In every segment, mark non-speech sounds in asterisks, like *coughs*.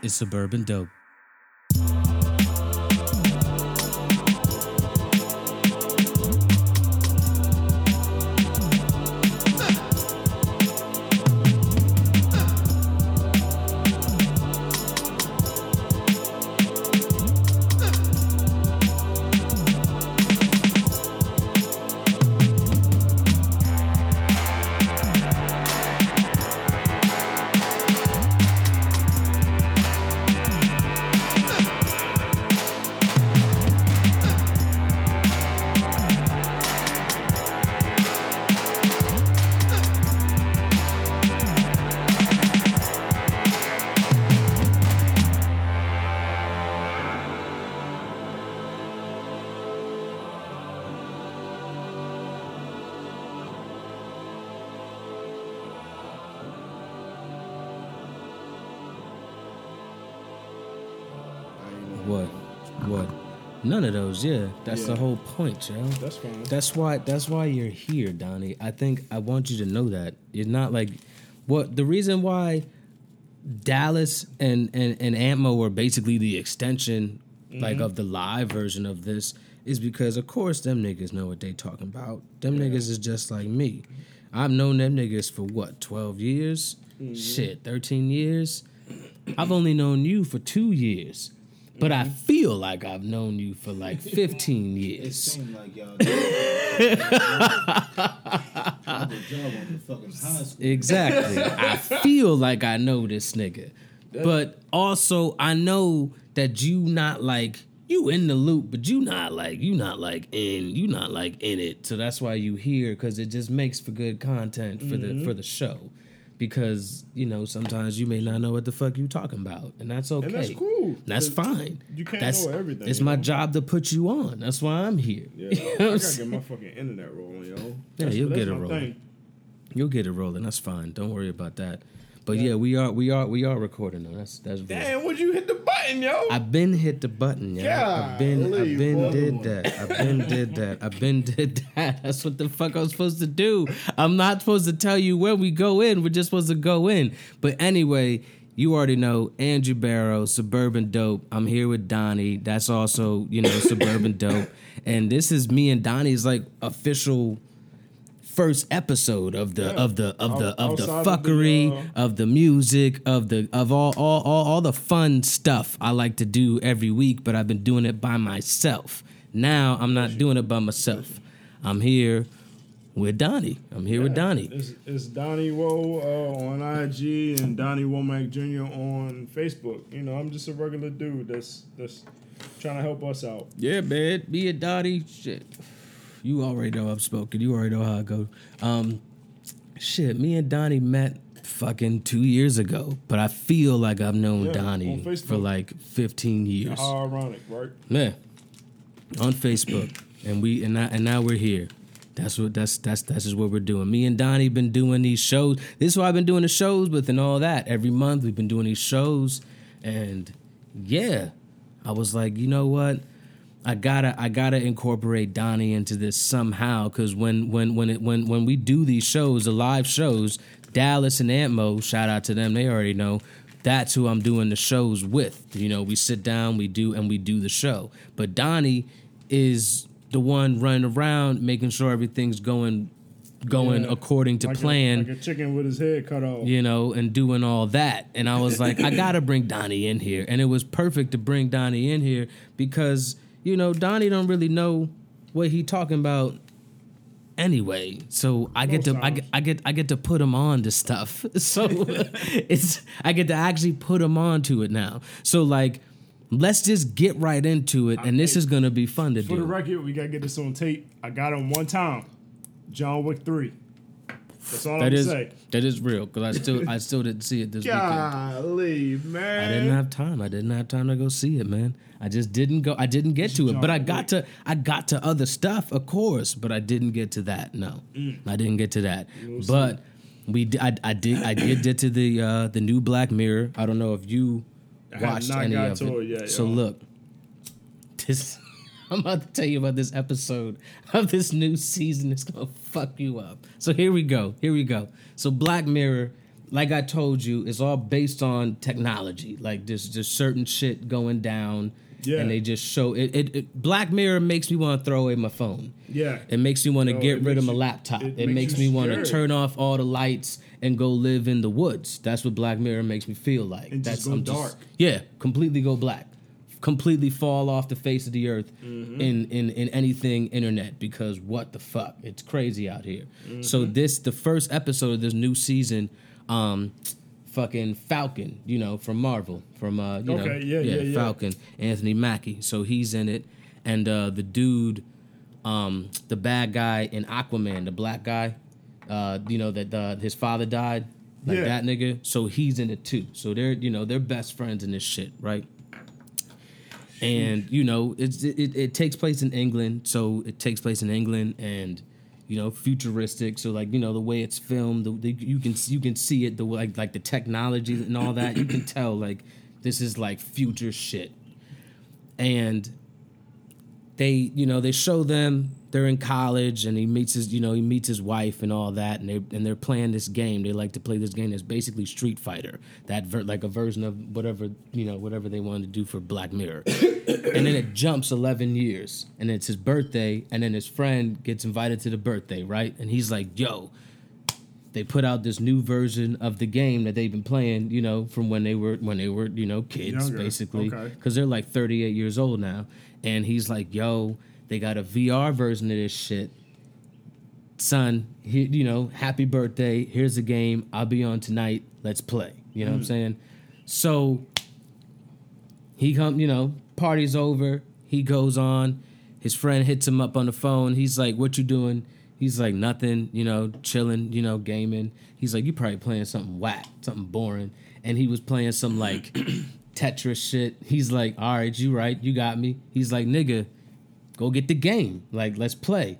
Is Suburban Dope. Those, yeah. That's the whole point, yo. That's fine. That's why that's why you're here, Donnie. I think I want you to know that. It's not like what the reason why Dallas and and, and Antmo were basically the extension like mm-hmm. of the live version of this is because of course them niggas know what they talking about. Them niggas is just like me. I've known them niggas for what, 12 years? Mm-hmm. Shit, 13 years? I've only known you for 2 years. But I mm-hmm. feel like I've known you for like 15 *laughs* It years. seemed like y'all did. I have a job on the fucking high. Exactly. I feel like I know this nigga. But also I know that you not like you in the loop, but you not like you not like in you not like in it. So that's why you here because it just makes for good content for the mm-hmm. for the show. Because you know sometimes you may not know what the fuck you talking about, and that's okay. that's cool. That's fine. you can't that's, know everything, It's my know? job to put you on. That's why I'm here. Yeah, *laughs* You know I I'm gotta saying? get my fucking internet rolling, yo. Yeah, That's- you'll get it rolling. thing. You'll get it rolling. That's fine. Don't worry about that. But yeah, we are we are we are recording though. That's that's real. Damn, would you hit the button, yo? I've been hit the button, yeah. I've been I've been boy. did that. I've been did that. I've been did *laughs* that. That's what the fuck I was supposed to do. I'm not supposed to tell you when we go in. We're just supposed to go in. But anyway, you already know Andrew Barrow, Suburban Dope. I'm here with Donnie. That's also, you know, Suburban Dope. And this is me and Donnie's like official first episode of the Yeah. of the of the of the outside of the, fuckery uh, of the music of the of all, all all all the fun stuff I like to do every week, but I've been doing it by myself. Now I'm not doing it by myself. I'm here with Donnie. I'm here with Donnie. It's, it's Donnie Woe uh, on IG and Donnie Womack Jr. on Facebook. You know, I'm just a regular dude that's that's trying to help us out. Yeah, man. Be a Donnie, shit. You already know I've spoken. You already know how I go. Um, shit, me and Donnie met fucking two years ago, but I feel like I've known Yeah, Donnie for like 15 years. How ironic, right? Yeah, on Facebook, and we and now, and now we're here. That's what that's that's that's just what we're doing. Me and Donnie been doing these shows. This is why I've been doing the shows with and all that. Every month we've been doing these shows, and yeah, I was like, you know what? I gotta I gotta incorporate Donnie into this somehow because when when when it when when we do these shows, the live shows, Dallas and Antmo, shout out to them, they already know. That's who I'm doing the shows with. You know, we sit down, we do, and we do the show. But Donnie is the one running around making sure everything's going going Yeah. according to Like a- plan like a chicken with his head cut off. you know, and doing all that. And I was like, I gotta bring Donnie in here. And it was perfect to bring Donnie in here because, you know, Donnie don't really know what he talking about anyway. So I get to I get, I get I get to put him on to stuff. *laughs* So *laughs* it's I get to actually put him on to it now. So like let's just get right into it and this is gonna be fun to For the do. record, we gotta get this on tape. I got him one time. John Wick three. That's all I'm That gonna is say. that is real because I still I still didn't see it this weekend. Golly, I didn't have time. I didn't have time to go see it, man. I just didn't go. I didn't get to it, but I got to. I got to other stuff, of course, but I didn't get to that. No, Mm. I didn't get to that. But we, di- I, I did. I did get to the uh, the new Black Mirror. I don't know if you watched not any of it. it yet, so look, this. *laughs* I'm about to tell you about this episode of this new season. It's gonna fuck you up. So here we go. Here we go. So Black Mirror like I told you, it's all based on technology. Like there's just certain shit going down. Yeah. And they just show it, it, it Black Mirror makes me want to throw away my phone. Yeah. It makes me want to No, get rid of my you- laptop. it It, makes makes me want to turn off all the lights and go live in the woods. That's what Black Mirror makes me feel like. And That's just go I'm dark. yeah, completely go black. Completely fall off the face of the earth Mm-hmm. in, in in anything internet because what the fuck? It's crazy out here. So Mm-hmm. this the first episode of this new season um fucking Falcon, you know, from Marvel, from uh, you know, Okay, yeah, yeah, yeah. Falcon, Anthony Mackie. So he's in it, and uh, the dude, um, the bad guy in Aquaman, the black guy, uh, you know that uh, his father died, like Yeah. that nigga. So he's in it too. So they're you know they're best friends in this shit, right? And you know it, it, it takes place in England, so it takes place in England and. You know, futuristic. So, like, you know, the way it's filmed, the, the, you can you can see it. The like, like the technology and all that. You can tell, like, this is like future shit. And they you know they show them they're in college and he meets his you know he meets his wife and all that and they and they're playing this game. They like to play this game that's basically street fighter that ver- like a version of whatever you know whatever they wanted to do for black mirror. *coughs* And then it jumps 11 years and it's his birthday and then his friend gets invited to the birthday right? And he's like yo they put out this new version of the game that they've been playing, you know, from when they were when they were, you know, kids Younger, basically, okay. because they're like 38 years old now. And he's like, "Yo, they got a VR version of this shit, son. He, you know, happy birthday. Here's a game. I'll be on tonight. Let's play. You know what I'm mm. saying? So he come, you know, party's over. He goes on. His friend hits him up on the phone. He's like, "What you doing?" He's like, "Nothing. You know, chilling. You know, gaming." He's like, "You probably playing something whack, something boring." And he was playing some like *clears throat* Tetris shit. He's like, "All right, you right. You got me." He's like, "Nigga, go get the game. Like, let's play."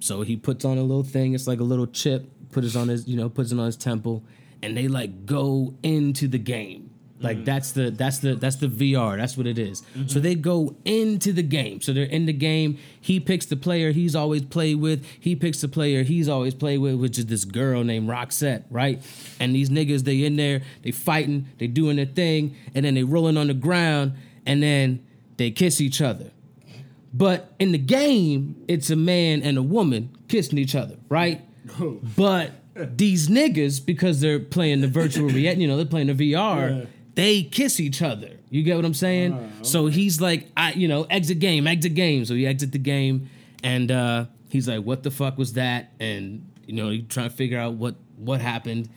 So he puts on a little thing. It's like a little chip. Puts it on his, you know, puts it on his temple, and they like go into the game. Like mm-hmm. that's the that's the that's the VR. That's what it is. So mm-hmm. they go into the game. So they're in the game. He picks the player he's always played with. He picks the player he's always played with, which is this girl named Roxette, right? And these niggas, they in there, they fighting, they doing their thing, and then they rolling on the ground, and then they kiss each other. But in the game, it's a man and a woman kissing each other, right? Oh. *laughs* But these niggas, because they're playing the virtual reality, you know, they're playing the VR, Yeah. they kiss each other. You get what I'm saying? Ah, So he's like, I, you know, exit game, exit game. So he exit the game, and uh, he's like, "What the fuck was that?" And you know, he trying to figure out what what happened.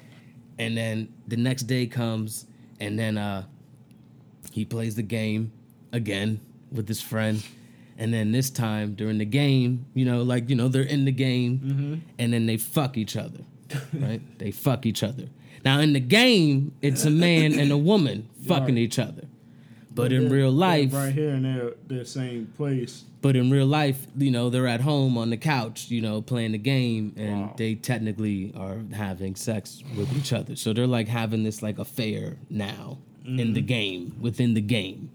And then the next day comes, and then uh, he plays the game again with his friend. And then this time during the game, you know, like, you know, they're in the game and then they fuck each other, right? they fuck each other. Now, in the game, it's a man and a woman *laughs* fucking Right. each other. But in real life, right here in their their same place. but in real life, you know, they're at home on the couch, you know, playing the game, and Wow. they technically are having sex with each other. So they're like having this like affair now in Mm-hmm. the game, within the game,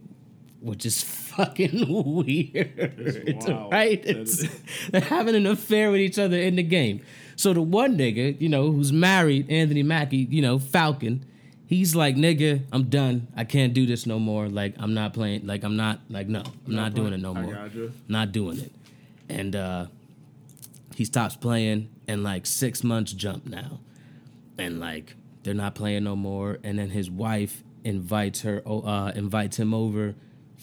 which is fucking *laughs* weird. It's, wild. right? *laughs* They're having an affair with each other in the game. So the one nigga, you know, who's married, Anthony Mackie, you know, Falcon, he's like, nigga, I'm done. I can't do this no more. Like, I'm not playing. Like, I'm not, like, no, I'm not, doing it no more. Not doing it. And uh he stops playing, and like six months jump now. And like, they're not playing no more. And then his wife invites her, oh, uh, invites him over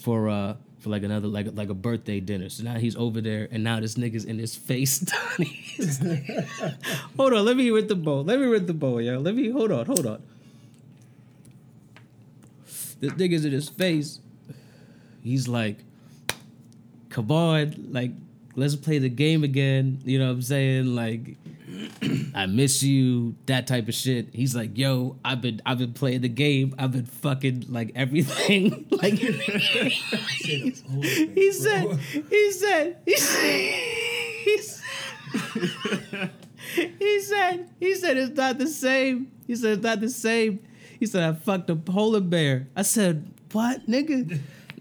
for uh for like another like like a birthday dinner. So now he's over there, and now this nigga's in his face. *laughs* He's- *laughs* hold on, let me read the bowl. Let me read the bowl, yo. Let me hold on, hold on. This nigga's in his face. He's like, come on, like, let's play the game again. You know what I'm saying? Like, *clears throat* I miss you, that type of shit. He's like, yo, I've been I've been playing the game. I've been fucking like everything. *laughs* like *laughs* he said, he said, he said, he said, he said, he said it's not the same. He said it's not the same. He said I fucked a polar bear. I said, what, nigga?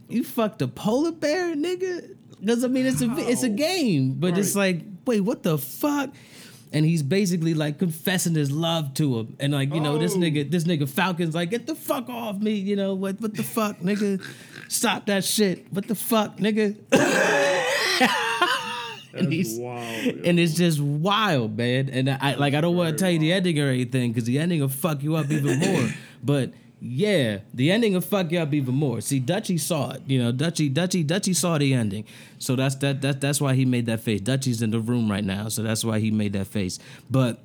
You fucked a polar bear, nigga? Because I mean, it's a it's a game, but it's like, wait, what the fuck? And he's basically like confessing his love to him, and like you know this Oh. nigga, this nigga Falcon's like, get the fuck off me, you know what? What the fuck, nigga? Stop that shit. What the fuck, nigga? *laughs* That's he's- wild. and it's just wild, man. And I like I don't want to tell you the ending or anything because the ending will fuck you up even more. *laughs* but yeah, the ending will fuck you up even more. See, Dutchy saw it. You know, Dutchy, Dutchy, Dutchy saw the ending. So that's that that that's why he made that face. Dutchy's in the room right now, so that's why he made that face. But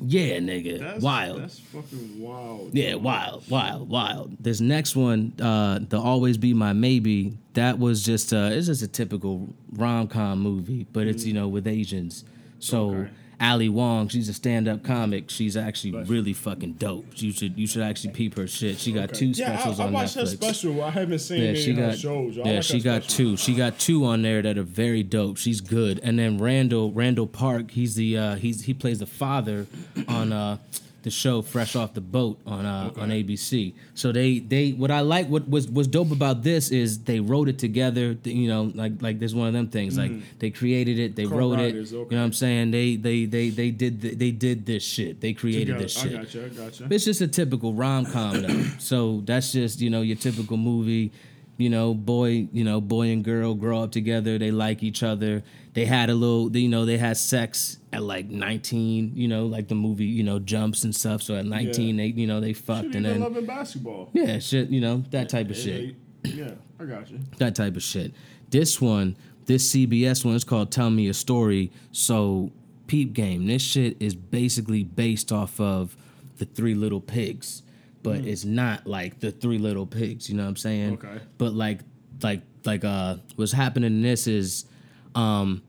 yeah, nigga, that's wild. That's fucking wild. Yeah, wild, wild, wild. This next one, uh, the Always Be My Maybe, that was just uh it's just a typical rom com movie, but it's you know with Asians. So Okay. Ali Wong, she's a stand up comic. She's actually Bless really fucking dope. You should you should actually peep her shit. She got Okay. two Yeah, specials I, I on watched her special. I haven't seen Yeah, any she of her got shows. I yeah, she got two. She got two on there that are very dope. She's good. And then Randall Randall Park, he's the uh, he's he plays the father on uh, the show Fresh Off the Boat on uh, on ABC. So they they what I like what was was dope about this is they wrote it together. You know, like like there's one of them things. Like they created it, they wrote it. Co-writers, You know what I'm saying? They they they they did th- they did this shit. They created this shit. got you. I got you. It's just a typical rom com though. *coughs* so that's just, you know, your typical movie. You know, boy, you know, boy and girl grow up together, they like each other. They had a little you know, they had sex at like nineteen, you know, like the movie, you know, jumps and stuff. So at nineteen they you know, they fucked and then loving basketball. Yeah, shit, you know, that type of shit. Yeah, I got you. That type of shit. This one, this CBS one is called Tell Me a Story. So Peep Game. This shit is basically based off of the Three Little Pigs, but it's not like the Three Little Pigs. You know what I'm saying? Okay. But like, like, like, uh, what's happening in this is, um,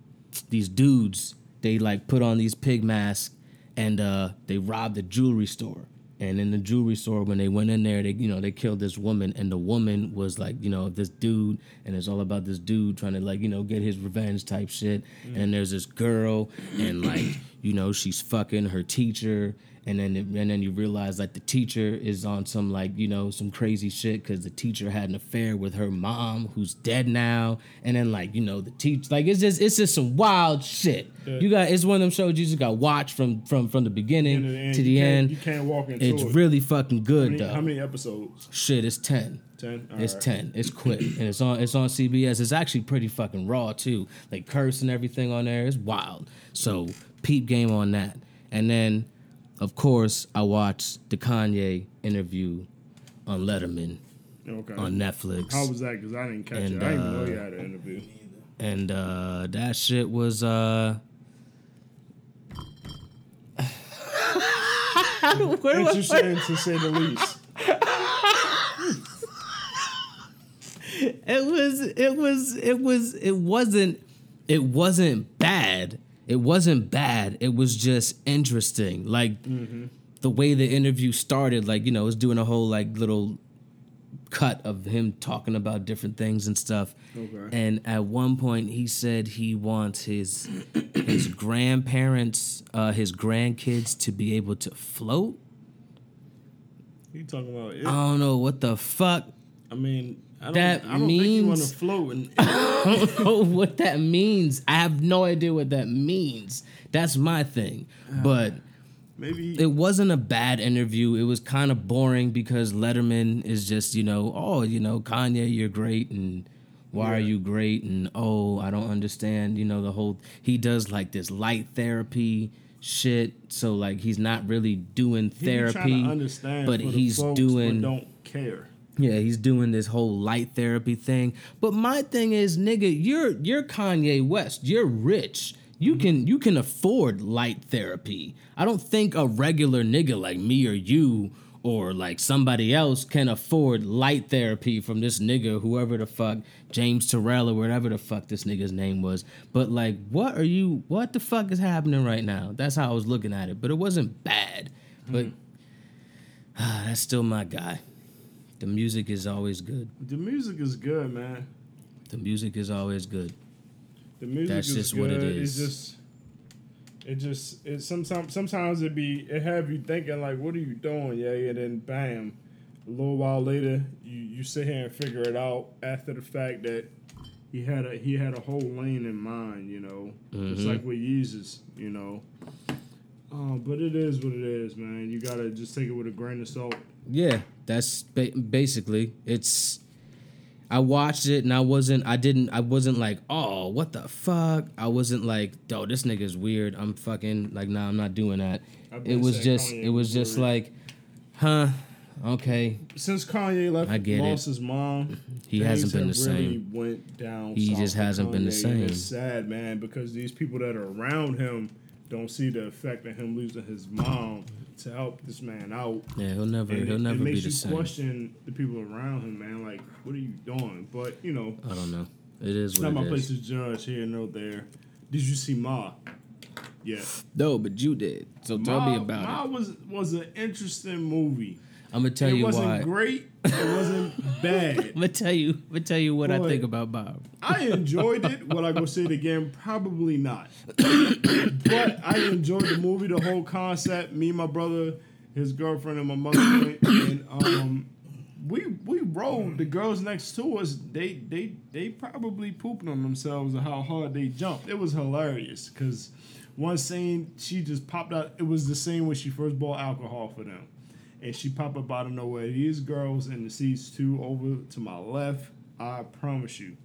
these dudes they like put on these pig masks and uh they robbed the jewelry store. And in the jewelry store, when they went in there, they you know they killed this woman, and the woman was like you know this dude, and it's all about this dude trying to like you know get his revenge type shit. And there's this girl, and like you know she's fucking her teacher, and then and then you realize like the teacher is on some like you know some crazy shit because the teacher had an affair with her mom who's dead now, and then like you know the teacher like it's just it's just some wild shit. Yeah. You got it's one of them shows you just got watch from from from the beginning and to you the can't- end. You can't walk into It's it. really fucking how good many, though. how many episodes? Shit, it's ten. Ten. It's Alright. ten. It's quick, *clears throat* and it's on. It's on CBS. It's actually pretty fucking raw too. Like curse and everything on there. It's wild. So peep game on that. And then, of course, I watched the Kanye interview on Letterman Okay. on Netflix. How was that? Because I didn't catch And, it. I didn't even know uh, you had an interview. and uh that shit was uh *laughs* Where was Interesting to say the least. *laughs* it was it was it was it wasn't it wasn't bad it wasn't bad. It was just interesting. Like the way the interview started like you know it was doing a whole like little cut of him talking about different things and stuff. Okay. and at one point he said he wants his his *coughs* grandparents uh his grandkids to be able to float. You talking about it? i don't know. What the fuck? I mean, I don't, that I don't think you want to float. And, I don't know what that means. I have no idea what that means. That's my thing. Uh, but maybe it wasn't a bad interview. It was kind of boring because Letterman is just, you know, oh, you know, Kanye, you're great and why are you great? And oh, I don't understand, you know, the whole he does like this light therapy shit. So like he's not really doing therapy. understand, but he's doing But don't care. Yeah, he's doing this whole light therapy thing. But my thing is, nigga, you're you're Kanye West. You're rich. You can you can afford light therapy. I don't think a regular nigga like me or you or like somebody else can afford light therapy from this nigga, whoever the fuck, James Turrell or whatever the fuck this nigga's name was. But like, what are you what the fuck is happening right now? That's how I was looking at it. But it wasn't bad. But ah, *sighs* that's still my guy. The music is always good. The music is good, man. The music is always good. The music That's is just good. what it is. It's just, it just, it sometimes, sometimes it be, it have you thinking like, what are you doing? Yeah, and then bam, a little while later, you you sit here and figure it out after the fact that he had a he had a whole lane in mind, you know, just Mhm. like with Yeezus, you know. Um, but it is what it is, man. You gotta just take it with a grain of salt. Yeah, that's ba- basically it's. I watched it and I wasn't. I didn't. I wasn't like, oh, what the fuck. I wasn't like, oh, this nigga's weird. I'm fucking like, nah, I'm not doing that. It was just. Kanye It was was just like, huh, okay. Since Kanye left, I get lost his mom, He hasn't been the really same. Went down. He just hasn't been the Kanye, and It's same. sad, man, because these people that are around him don't see the effect of him losing his mom to help this man out. Yeah, he'll never. And he'll it, never it be makes the you same. question the people around him, man. Like, what are you doing? But you know, I don't know. It is it's what not my it place to judge here nor there. Did you see Ma? Yeah. No, but you did. So tell me about Ma it. Ma was was an interesting movie. I'm gonna tell you why. it you wasn't why. great. It wasn't *laughs* bad. I'm gonna tell you. I'm gonna tell you what I think about Bob. I enjoyed it. Will I go see it again? Probably not. *coughs* but I enjoyed the movie, the whole concept. Me, my brother, his girlfriend, and my mother went, and um, we we rode. The girls next to us, they they they probably pooping on themselves and how hard they jumped. It was hilarious because one scene she just popped out. It was the scene when she first bought alcohol for them, and she popped up out of nowhere. These girls in the seats two over to my left. I promise you,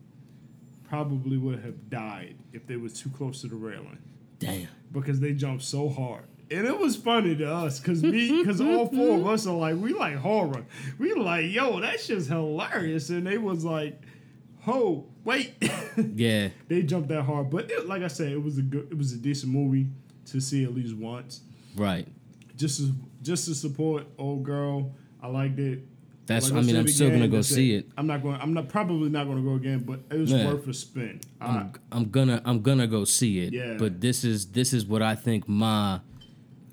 probably would have died if they was too close to the railing Damn. because they jumped so hard. And it was funny to us because me, because all four of us are like, we like horror. We like, yo, that shit's hilarious. And they was like, ho, wait. *laughs* Yeah. they jumped that hard. But it, like I said, it was a good, it was a decent movie to see at least once. Right. Just to, just to support old girl. I liked it. That's. Like I mean I'm still gonna go see it. I'm not going. I'm not probably not to go again, but it was Yeah. worth a spin. I, I'm, I'm gonna I'm gonna go see it. Yeah. But this is this is what I think Ma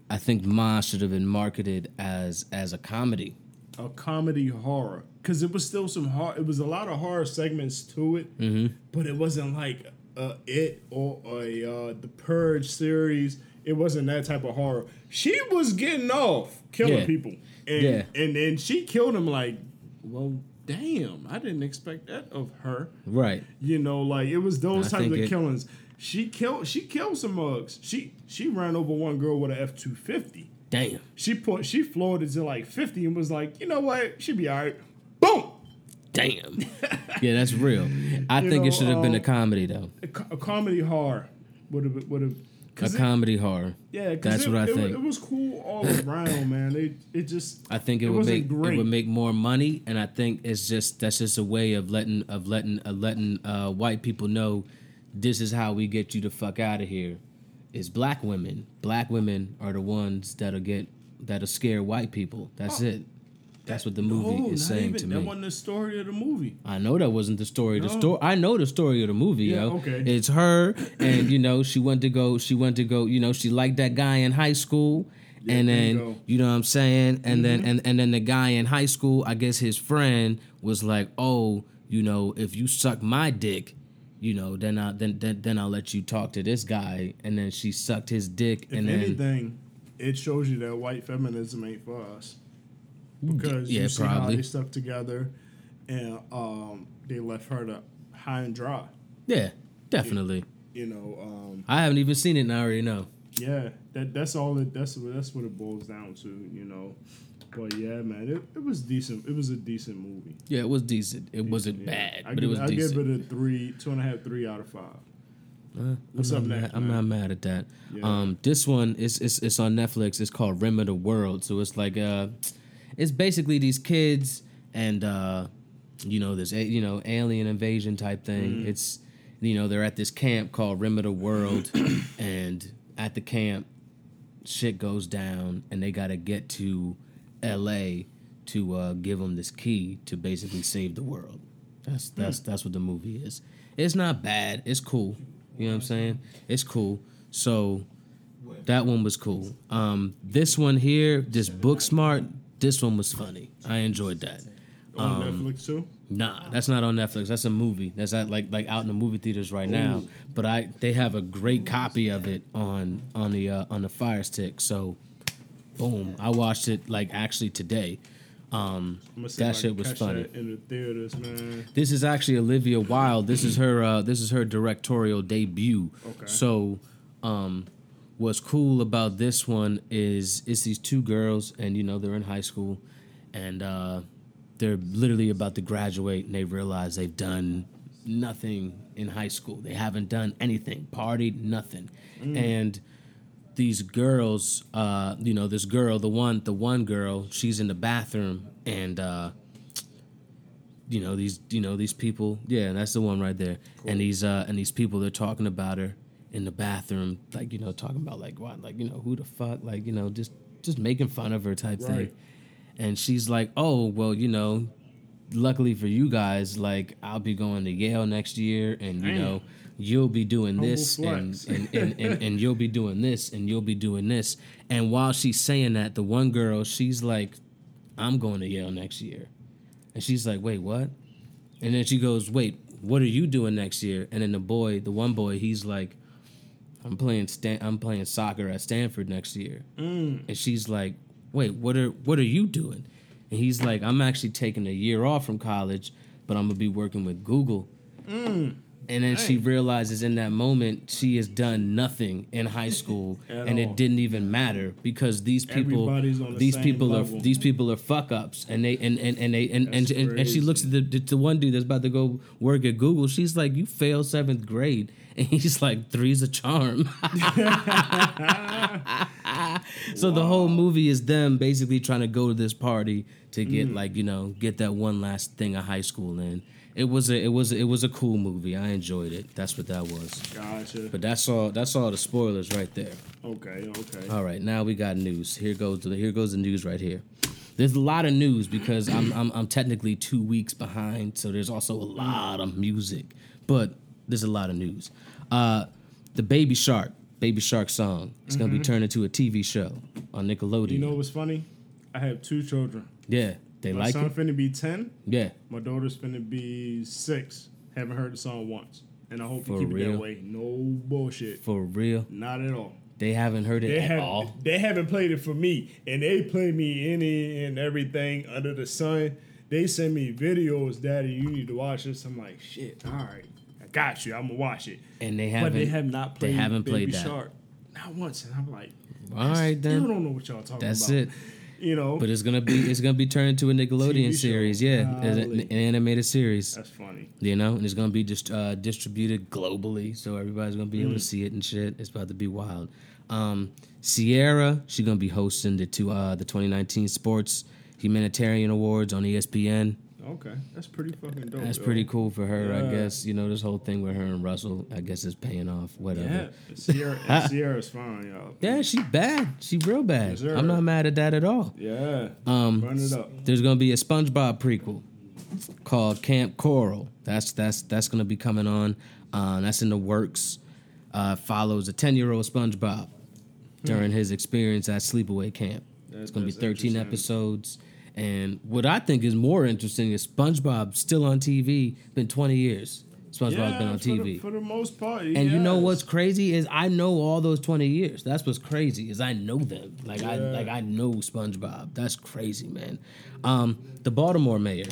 I think Ma should have been marketed as as a comedy. a comedy horror because it was still some horror. It was a lot of horror segments to it, Mm-hmm. but it wasn't like uh, it or a uh, the Purge series. It wasn't that type of horror. She was getting off killing Yeah. people, and Yeah. and then she killed him. Like, well, damn, I didn't expect that of her. Right. You know, like it was those I types of it- killings. She killed. She killed some mugs. She she ran over one girl with an F two fifty. Damn. She put she floored it to like fifty and was like, you know what, she'd be all right. Boom. Damn. *laughs* yeah, that's real. I You think know, it should have been a um, comedy though. A, a comedy horror would have would have. A comedy horror. Yeah, That's it, what I it, think. It was cool all around, man. It it just I think it, It would make great. it would make more money, and I think it's just that's just a way of letting of letting of letting uh, white people know this is how we get you the fuck out of here. Is black women. Black women are the ones that'll get that'll scare white people. That's it. That's what the movie no, is saying even, to That me. wasn't the story of the movie. I know that wasn't the story. Of the story I know the story of the movie, Yeah, yo. okay. It's her and you know, she went to go she went to go, you know, she liked that guy in high school. and there you then. Mm-hmm. you know what I'm saying? And then and, and then the guy in high school, I guess his friend was like, Oh, you know, if you suck my dick, you know, then I then then, then I'll let you talk to this guy. And then she sucked his dick If and then anything, it shows you that white feminism ain't for us. Because Yeah, you see how they stuck together, and um, they left her to high and dry. Yeah, definitely. You know, um, I haven't even seen it and I already know. yeah, that that's all it. That's what that's what it boils down to. You know, but yeah, man, it, it was decent. It was a decent movie. Yeah, it was decent. It wasn't Yeah. bad, I but give, it was I decent. give it a three, two and a half, three out of five. Uh, What's I'm up next, Mad, I'm not mad at that. Yeah. Um, this one is it's, it's on Netflix. It's called Rim of the World. So it's like uh, it's basically these kids and uh, you know this you know alien invasion type thing. Mm-hmm. It's you know they're at this camp called Rim of the World, *clears throat* and at the camp, shit goes down, and they got to get to L.A. to uh, give them this key to basically save the world. That's that's that's what the movie is. It's not bad. It's cool. You know what I'm saying? It's cool. So that one was cool. Um, this one here, this book smart. This one was funny. I enjoyed that. On Um, Netflix too. Nah, that's not on Netflix. That's a movie. That's at like like out in the movie theaters right now. But I they have a great copy of it on on the uh, on the Fire Stick. So, boom, I watched it like actually today. Um, I'm gonna see if I that shit was funny. in the theaters, man. This is actually Olivia Wilde. This is her. Uh, this is her directorial debut. Okay. So, um, what's cool about this one is it's these two girls, and you know they're in high school, and uh, they're literally about to graduate, and they realize they've done nothing in high school. They haven't done anything, partied, nothing, and these girls, uh, you know, this girl, the one, the one girl, she's in the bathroom, and uh, you know these, you know these people, yeah, that's the one right there, and these, uh, and these people, they're talking about her in the bathroom, like you know, talking about like what, like you know, who the fuck, like you know, just just making fun of her type thing, and she's like, oh well, you know, luckily for you guys, like I'll be going to Yale next year, and you Damn. know, you'll be doing Humble this, and and, *laughs* and, and and you'll be doing this, and you'll be doing this. And while she's saying that, the one girl, she's like, I'm going to Yale next year, and she's like, wait, what? And then she goes, wait, what are you doing next year? And then the boy, the one boy, he's like, I'm playing Stan- I'm playing soccer at Stanford next year. Mm. And she's like, "Wait, what are what are you doing?" And he's like, "I'm actually taking a year off from college, but I'm gonna be working with Google." Mm. And then she realizes in that moment she has done nothing in high school, *laughs* and all. it didn't even matter because these people, the these people level. are these people are fuck ups, and they and and and they and and, and, and she looks at the, the one dude that's about to go work at Google. She's like, "You failed seventh grade," *laughs* and he's like, three's a charm." *laughs* So the whole movie is them basically trying to go to this party to get Mm. like you know get that one last thing of high school in. It was a it was a, it was a cool movie. I enjoyed it. That's what that was. Gotcha. But that's all that's all the spoilers right there. Okay, okay. All right, now we got news. Here goes the here goes the news right here. There's a lot of news because I'm I'm I'm technically two weeks behind, so there's also a lot of music, but there's a lot of news. Uh, the Baby Shark, Baby Shark song, is gonna be turned into a TV show on Nickelodeon. You know what's funny? I have two children. yeah, they My like son it. finna be ten. Yeah, My daughter's finna be six. Haven't heard the song once, and I hope For you keep it real? that way. No bullshit. for real. Not at all. They haven't heard it They at have all. they haven't played it for me, and they play me any and everything under the sun. They send me videos, Daddy. You need to watch this. I'm like, shit. All right, I got you. I'm gonna watch it. And they haven't. but they have not played. they haven't Baby played that. Shark, not once. And I'm like, All I right, still don't know what y'all talking That's about. it. You know, But it's gonna be it's gonna be turned into a Nickelodeon series. Yeah, an, an animated series. that's funny. You know, and it's gonna be just uh, distributed globally, so everybody's gonna be able to Mm. see it and shit. It's about to be wild. Um, Ciara, she's gonna be hosting the two uh, the 2019 Sports Humanitarian Awards on ESPN. Okay, that's pretty fucking dope. That's yo. pretty cool for her, I guess. You know, this whole thing with her and Russell, I guess, is paying off. Whatever. Yeah, Ciara, *laughs* Ciara's fine, y'all. Yeah, she bad. She real bad. Yes. I'm not mad at that at all. Yeah. Um, Run it up. There's gonna be a SpongeBob prequel called Kamp Koral. That's that's that's gonna be coming on. Uh, that's in the works. Uh, follows a 10 year old SpongeBob during his experience at Sleepaway Camp. That- It's gonna be 13 episodes. And what I think is more interesting is SpongeBob still on TV. Been 20 years. SpongeBob's yeah, been on for the- TV. for the, most part. And you know what's crazy is I know all those twenty years. That's what's crazy is I know them. Like I like I know SpongeBob. That's crazy, man. Um, the Baltimore mayor,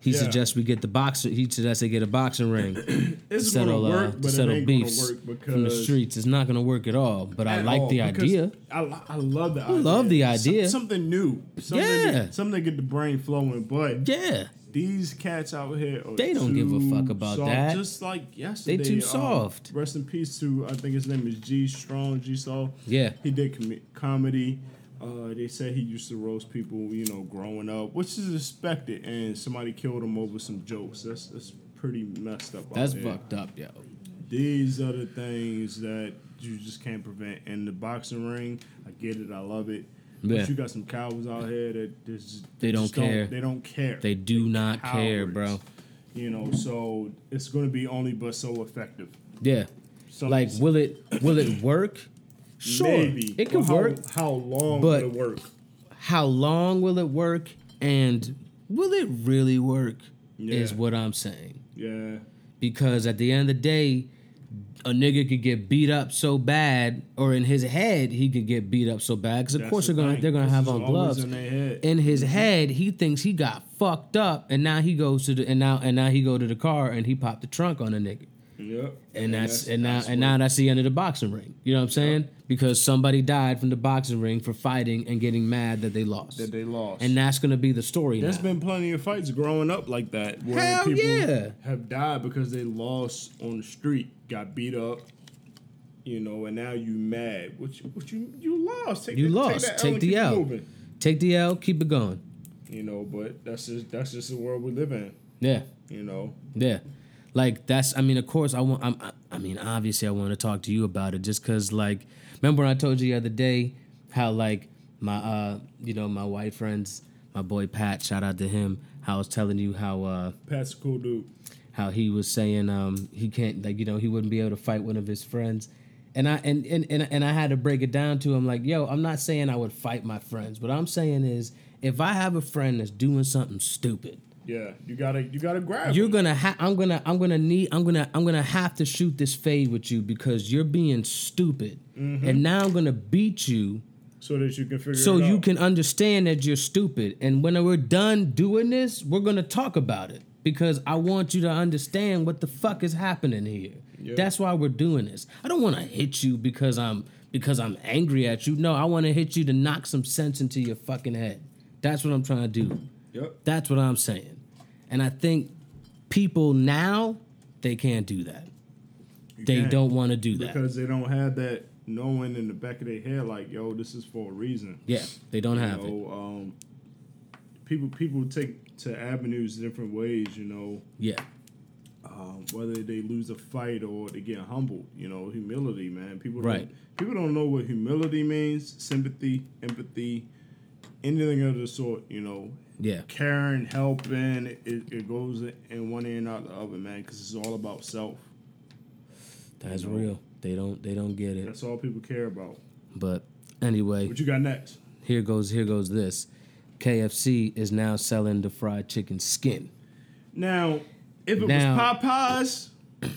he Yeah. suggests we get the boxer. He suggests they get a boxing ring *clears throat* to settle gonna work, uh, to settle beefs work from the streets. It's not gonna work at all. But I like the idea. I, I love the idea. love the idea. Some- something new. Something Yeah. That, something that get the brain flowing. But Yeah, these cats out here, are They don't give a fuck about soft. that. Just like yesterday, they too um, soft. rest in peace to I think his name is G Strong G Soul. yeah. He did com- comedy. Uh, they said he used to roast people, you know, growing up, which is expected. And somebody killed him over some jokes. That's that's pretty messed up. That's fucked up, yo. These are the things that you just can't prevent. In the boxing ring, I get it, I love it. Yeah. But you got some cowards out here that just They don't just care. they don't care. They do not care, bro. You know, so it's going to be only but so effective. Yeah. Some- Like, will it will it work? Sure, maybe. It could how, work. How long but- will it work? how long will it work and will it really work is what i'm saying. Yeah, because at the end of the day a nigga could get beat up so bad or in his head he could get beat up so bad. Because of That's course the they're gonna thing. they're gonna This have on gloves. in in his mm-hmm. head he thinks he got fucked up and now he goes to the and now and now he go to the car and he popped the trunk on a nigga Yep. and that's, and now and now that's the end of the boxing ring. You know what I'm saying? Because somebody died from the boxing ring for fighting and getting mad that they lost, that they lost. and that's gonna be the story. There's now. been plenty of fights growing up like that where Hell people yeah. have died because they lost on the street, got beat up, you know, and now you mad. What you, what you, you lost. Take you the, lost. that Take, the keep L. moving. Take the L. Keep it going. You know, but that's just that's just the world we live in. Yeah. You know, Yeah, like that's. I mean, of course, I want. I'm, I, mean, obviously, I want to talk to you about it, just because, like, remember when I told you the other day how, like, my, uh, you know, my white friends, my boy Pat, shout out to him. How I was telling you how, uh, Pat's a cool dude. how he was saying, um, he can't, like, you know, he wouldn't be able to fight one of his friends. And I and, and and and I had to break it down to him like, yo, I'm not saying I would fight my friends. What I'm saying is, if I have a friend that's doing something stupid, Yeah, you gotta you gotta grab. you're gonna ha- i'm gonna i'm gonna need i'm gonna i'm gonna have to shoot this fade with you because you're being stupid mm-hmm. and now i'm gonna beat you so that you can figure. so you out. can understand that you're stupid and when we're done doing this we're gonna talk about it because i want you to understand what the fuck is happening here Yeah. that's why we're doing this i don't want to hit you because i'm because i'm angry at you no i want to hit you to knock some sense into your fucking head that's what i'm trying to do Yep. that's what I'm saying. And I think people now they can't do that. you They don't want to do that. because they don't have that knowing in the back of their head, like, yo, this is for a reason. yeah, they don't You have it. um, people people take to avenues different ways. You know, Yeah. um, whether they lose a fight or they get humbled. You know, humility, man. People Right. Don't, people don't know what humility means. Sympathy, empathy, anything of the sort. You know, Yeah. caring, helping. It, it goes in one ear and out the other, man. Because it's all about self. That's You know. real. They don't they don't get it. That's all people care about. But anyway, What you got next? here goes here goes this. KFC is now selling the fried chicken skin. Now, if it Now- was Popeyes,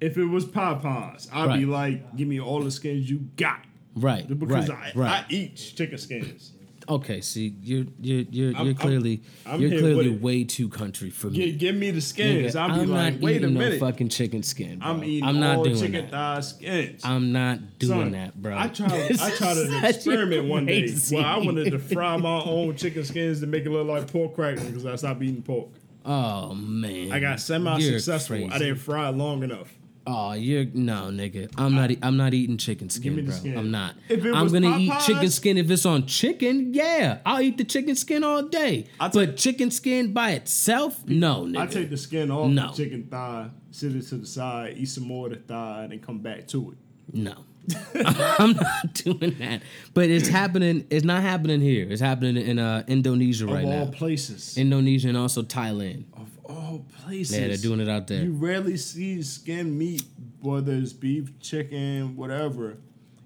if it was Popeyes, I'd be like, give me all the skins you got. Right. Because right. I, right. I eat chicken skins. Okay, see, you're you're you're, you're I'm- clearly I'm you're clearly way too country for me. Give, give me the skins. Nigga, I'll be I'm like, not wait a eating minute. no fucking chicken skin. Bro. I'm eating I'm not all doing chicken that. thigh skins. I'm not doing Son, that, bro. I tried. I tried an experiment one day. Well, I wanted to *laughs* fry my own chicken skins to make it look like pork crackling because I stopped eating pork. Oh man, I got semi successful. I didn't fry long enough. Oh, you're no nigga. I'm not. e- I'm not eating chicken skin, bro. skin. I'm not. If it I'm was gonna eat chicken skin if it's on chicken. Yeah, I'll eat the chicken skin all day. I but chicken skin by itself, no, nigga. I take the skin off No. the chicken thigh, sit it to the side, eat some more of the thigh, and then come back to it. no. *laughs* I'm not *laughs* doing that. But it's happening. It's not happening here. It's happening in uh, Indonesia right now, of all places. Indonesia and also Thailand. of all places. Yeah, they're doing it out there. You rarely see skin meat, whether it's beef, chicken, whatever.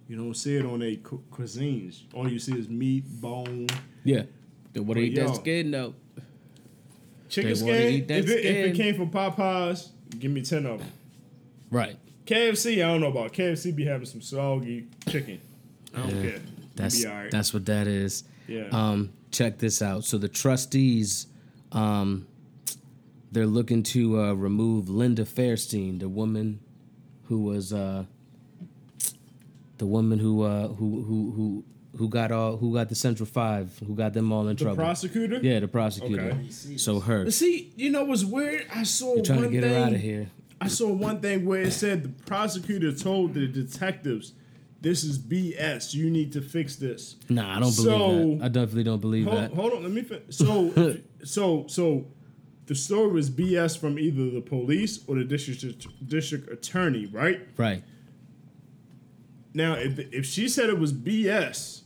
You don't see it on a cu- cuisines. All you see is meat, bone, Yeah. They want to eat that skin though. chicken skin. If it, if it came from Popeyes, give me ten of them. Right. KFC, I don't know about. KFC be having some soggy chicken. I don't care. That's be all right. that's what that is. Yeah. Um, check this out. So the trustees, um, they're looking to uh, remove Linda Fairstein, the woman who was uh, the woman who uh, who who who who got all who got the Central Five, who got them all in the trouble. prosecutor. yeah, the prosecutor. Okay. So her. See, you know what's weird? I saw They're trying one to get thing. her out of here. I saw one thing where it said the prosecutor told the detectives, "This is BS. You need to fix this." Nah, I don't believe So- that. I definitely don't believe Hold, that. hold on, let me. Fin- so, *laughs* so, so, the story was BS from either the police or the district district attorney, right? Right. Now, if if she said it was BS,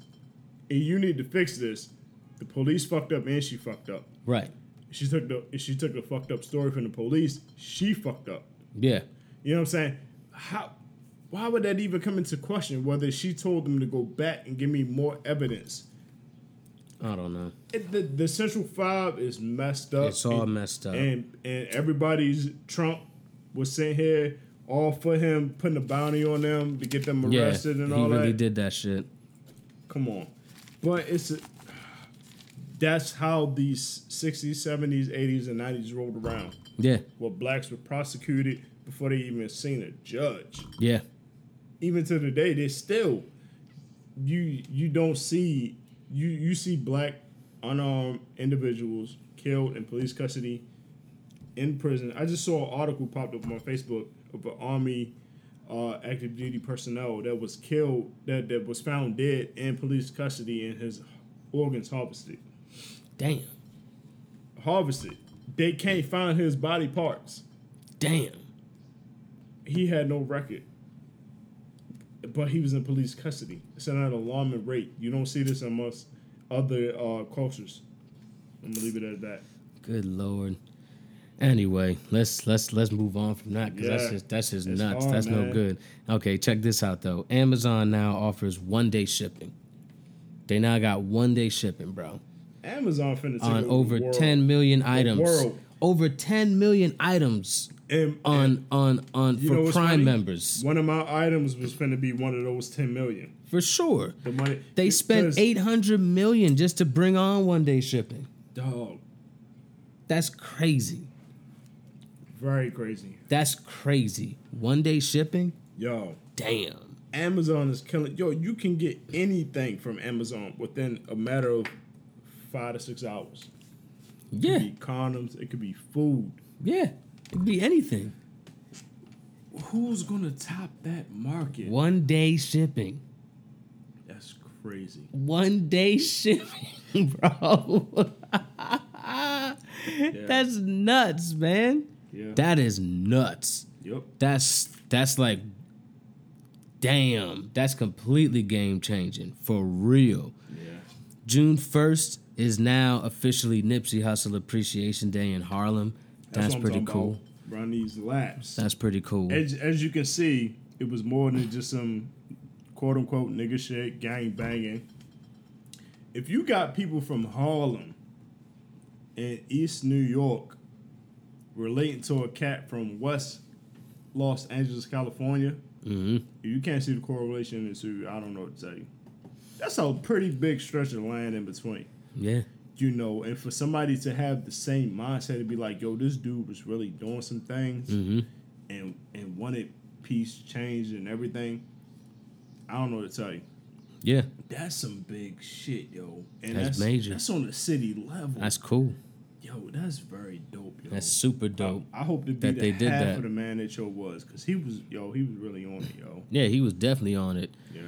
and you need to fix this, the police fucked up and she fucked up. Right. She took the she took the fucked up story from the police. She fucked up. Yeah. You know what I'm saying? How? Why would that even come into question? Whether she told them to go back and give me more evidence? I don't know. It, the the Central Five is messed up. It's all and, messed up. and and everybody's Trump was sitting here all for him putting a bounty on them to get them Yeah. arrested and he all really that. did that shit. Come on, but it's a, that's how these 60s, 70s, 80s, and 90s rolled around. Yeah. Where blacks were prosecuted, before they even seen a judge. Yeah. Even to the day, they still you you don't see you you see black unarmed individuals killed in police custody in prison. I just saw an article popped up on Facebook of an army uh, active duty personnel that was killed that, that was found dead in police custody and his organs harvested. Damn. Harvested. They can't find his body parts. Damn. He had no record. But he was in police custody. It's at an alarming rate. You don't see this amongst other uh, cultures. I'm gonna leave it at that. Good lord. Anyway, let's let's let's move on from that because that's just that's just It's nuts. hard, that's no good. Okay, check this out though. Amazon now offers one day shipping. They now got one day shipping, bro, Amazon finna take on over, over the world. 10 million items. Over 10 million items And, on and on on know for Prime funny? members One of my items was going to be one of those 10 million. for sure. The money They spent 800 million just to bring on one day shipping. Dog, That's crazy. very crazy. That's crazy. One day shipping? Yo, Damn. Amazon is killing. Yo, you can get anything from Amazon within a matter of five to six hours. It Yeah. could be condoms. It could be food. Yeah. It could be anything. Who's gonna top that market? One day shipping. That's crazy. One day shipping, *laughs* bro. That's nuts, man. Yeah. That is nuts. yep. That's that's like damn. That's completely game changing. For real. Yeah. June 1st is now officially Nipsey Hussle Appreciation Day in Harlem. That's, what I'm pretty cool. these laps. That's pretty cool. As, as you can see, it was more than just some quote unquote nigga shit, gang banging. If you got people from Harlem and East New York relating to a cat from West Los Angeles, California, hmm you can't see the correlation into I don't know what to tell you. That's a pretty big stretch of land in between. Yeah. You know, and for somebody to have the same mindset to be like, yo, this dude was really doing some things hmm and and wanted peace, change, and everything. I don't know what to tell you. Yeah. That's some big shit, yo. And That's major. That's on the city level. That's cool. yo, that's very dope, yo. That's super dope. I, I hope to be that the they did half that. of the man that show was, cause he was, yo, he was really on it, yo. Yeah, he was definitely on it. Yeah.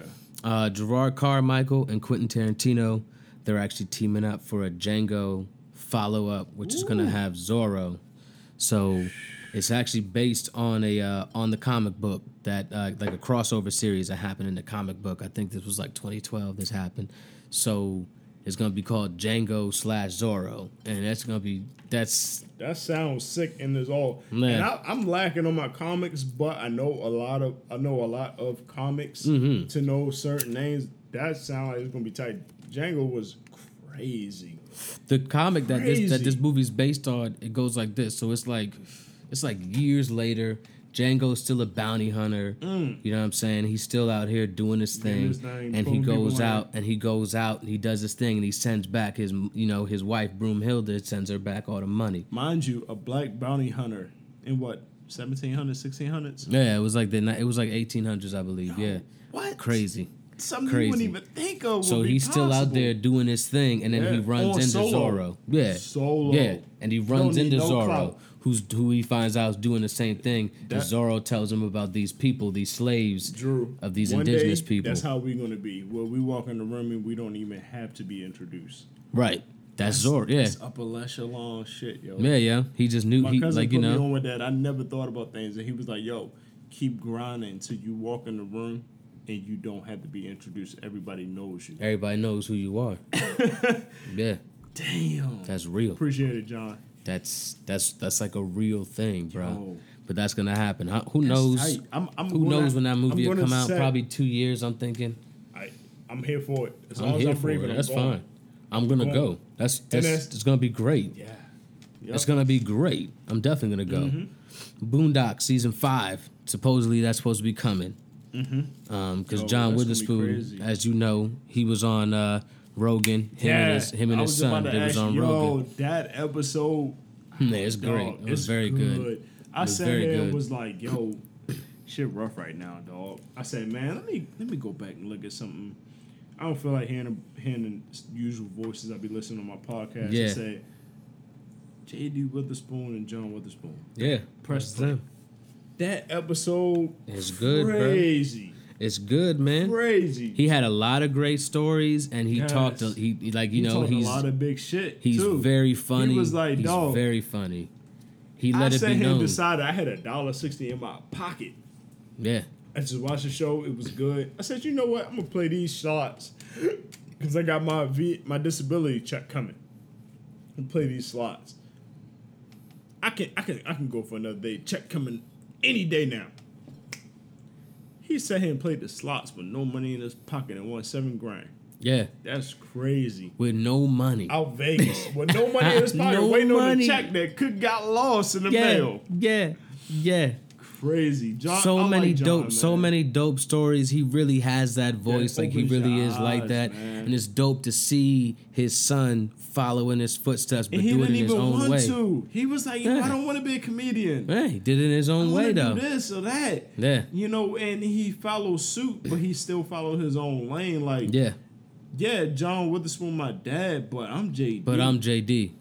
Uh, Jerrod Carmichael and Quentin Tarantino, they're actually teaming up for a Django follow up, which is going to have Zorro. So it's actually based on a uh, on the comic book that uh, like a crossover series that happened in the comic book. I think this was like 2012. This happened. So it's going to be called Django slash Zorro, and that's going to be that's That sounds sick and there's all. Man. And I, I'm lacking on my comics, but I know a lot of I know a lot of comics Mm-hmm. to know certain names. That sound like it's gonna be tight. Django was crazy. the comic that this that Crazy. this movie's based on it goes like this. So it's like it's like years later django's still a bounty hunter. Mm. You know what i'm saying? He's still out here doing his thing. and he goes out and he goes out and he does his thing and he sends back his you know his wife broomhilda sends her back all the money. Mind you, a black bounty hunter in what 1700s, 1600s. yeah it was like the it was like 1800s i believe. Yeah. What? crazy Something Crazy. you wouldn't even think of. so he's still out there doing his thing, and then he runs on into solo. Zorro. Yeah, Solo. Yeah, and he runs into no Zorro, clout. who's who he finds out is doing the same thing. That- Zorro tells him about these people, these slaves Drew of these indigenous day, people. That's how we're gonna be. Where we walk in the room and we don't even have to be introduced. right. That's, Zorro. Yeah, It's upper echelon shit, yo. yeah, yeah. He just knew My he cousin like put you me know. on with that. I never thought about things, and he was like, "Yo, keep grinding until you walk in the room, and you don't have to be introduced. Everybody knows you." Everybody knows who you are. *laughs* yeah, Damn. that's real. Appreciate it, John. That's that's that's like a real thing, bro. Yo. But that's gonna happen. Who That's knows? I'm, I'm Who knows when that movie will come out? Probably two years. I'm thinking. I, I'm here for it. As I'm long as here I'm for breathing, it. That's going. fine. I'm gonna Going. go. That's that's that's- it's gonna be great. Yeah. It's gonna be great. I'm definitely gonna go. Mm-hmm. Boondock season five. Supposedly that's supposed to be coming. Mm-hmm. Um, because Oh, John that's gonna be Witherspoon, as you know, he was on uh, Rogan. Him and his him and I his was son. about to They was ask on you, Rogan. Yo, that episode. Yeah, it's great. dog, it was it's very good. I was sat very and was like, "Yo, *coughs* shit rough right now, dog." I said, "Man, let me let me go back and look at something." I don't feel like hearing hearing the usual voices I'd be listening on my podcast. Yeah. I said, J.D. Witherspoon and John Witherspoon. Yeah, Preston. them. That episode is good, bro. crazy, It's good, man. crazy. He had a lot of great stories, and he Yes. talked. a- He, he like you He know he's a lot of big shit. he's too. very funny. He was like, he's dog. very funny. He I let it sat be and known. decided I had a dollar sixty in my pocket. Yeah, I just watched the show. It was good. I said, you know what? I'm gonna play these slots because I got my v- my disability check coming. And play these slots. I can I can I can go for another day. Check coming any day now. He sat here and played the slots with no money in his pocket and won seven grand. yeah, That's crazy. with no money. Out Vegas with no money in his *laughs* pocket, No waiting on money. the check that could got lost in the yeah, mail. yeah, yeah. Crazy. John, so I many like John, dope, so many dope stories. He really has that voice, like he really is like that, man. and it's dope to see his son follow in his footsteps, but And he do it in his even own want way. to. He was like, Yeah. I don't want to be a comedian. Yeah, he did it in his own way though. do this or that. Yeah, You know, and he followed suit, but he still followed his own lane. Like, yeah. yeah, John Witherspoon, my dad, but I'm JD. But I'm JD.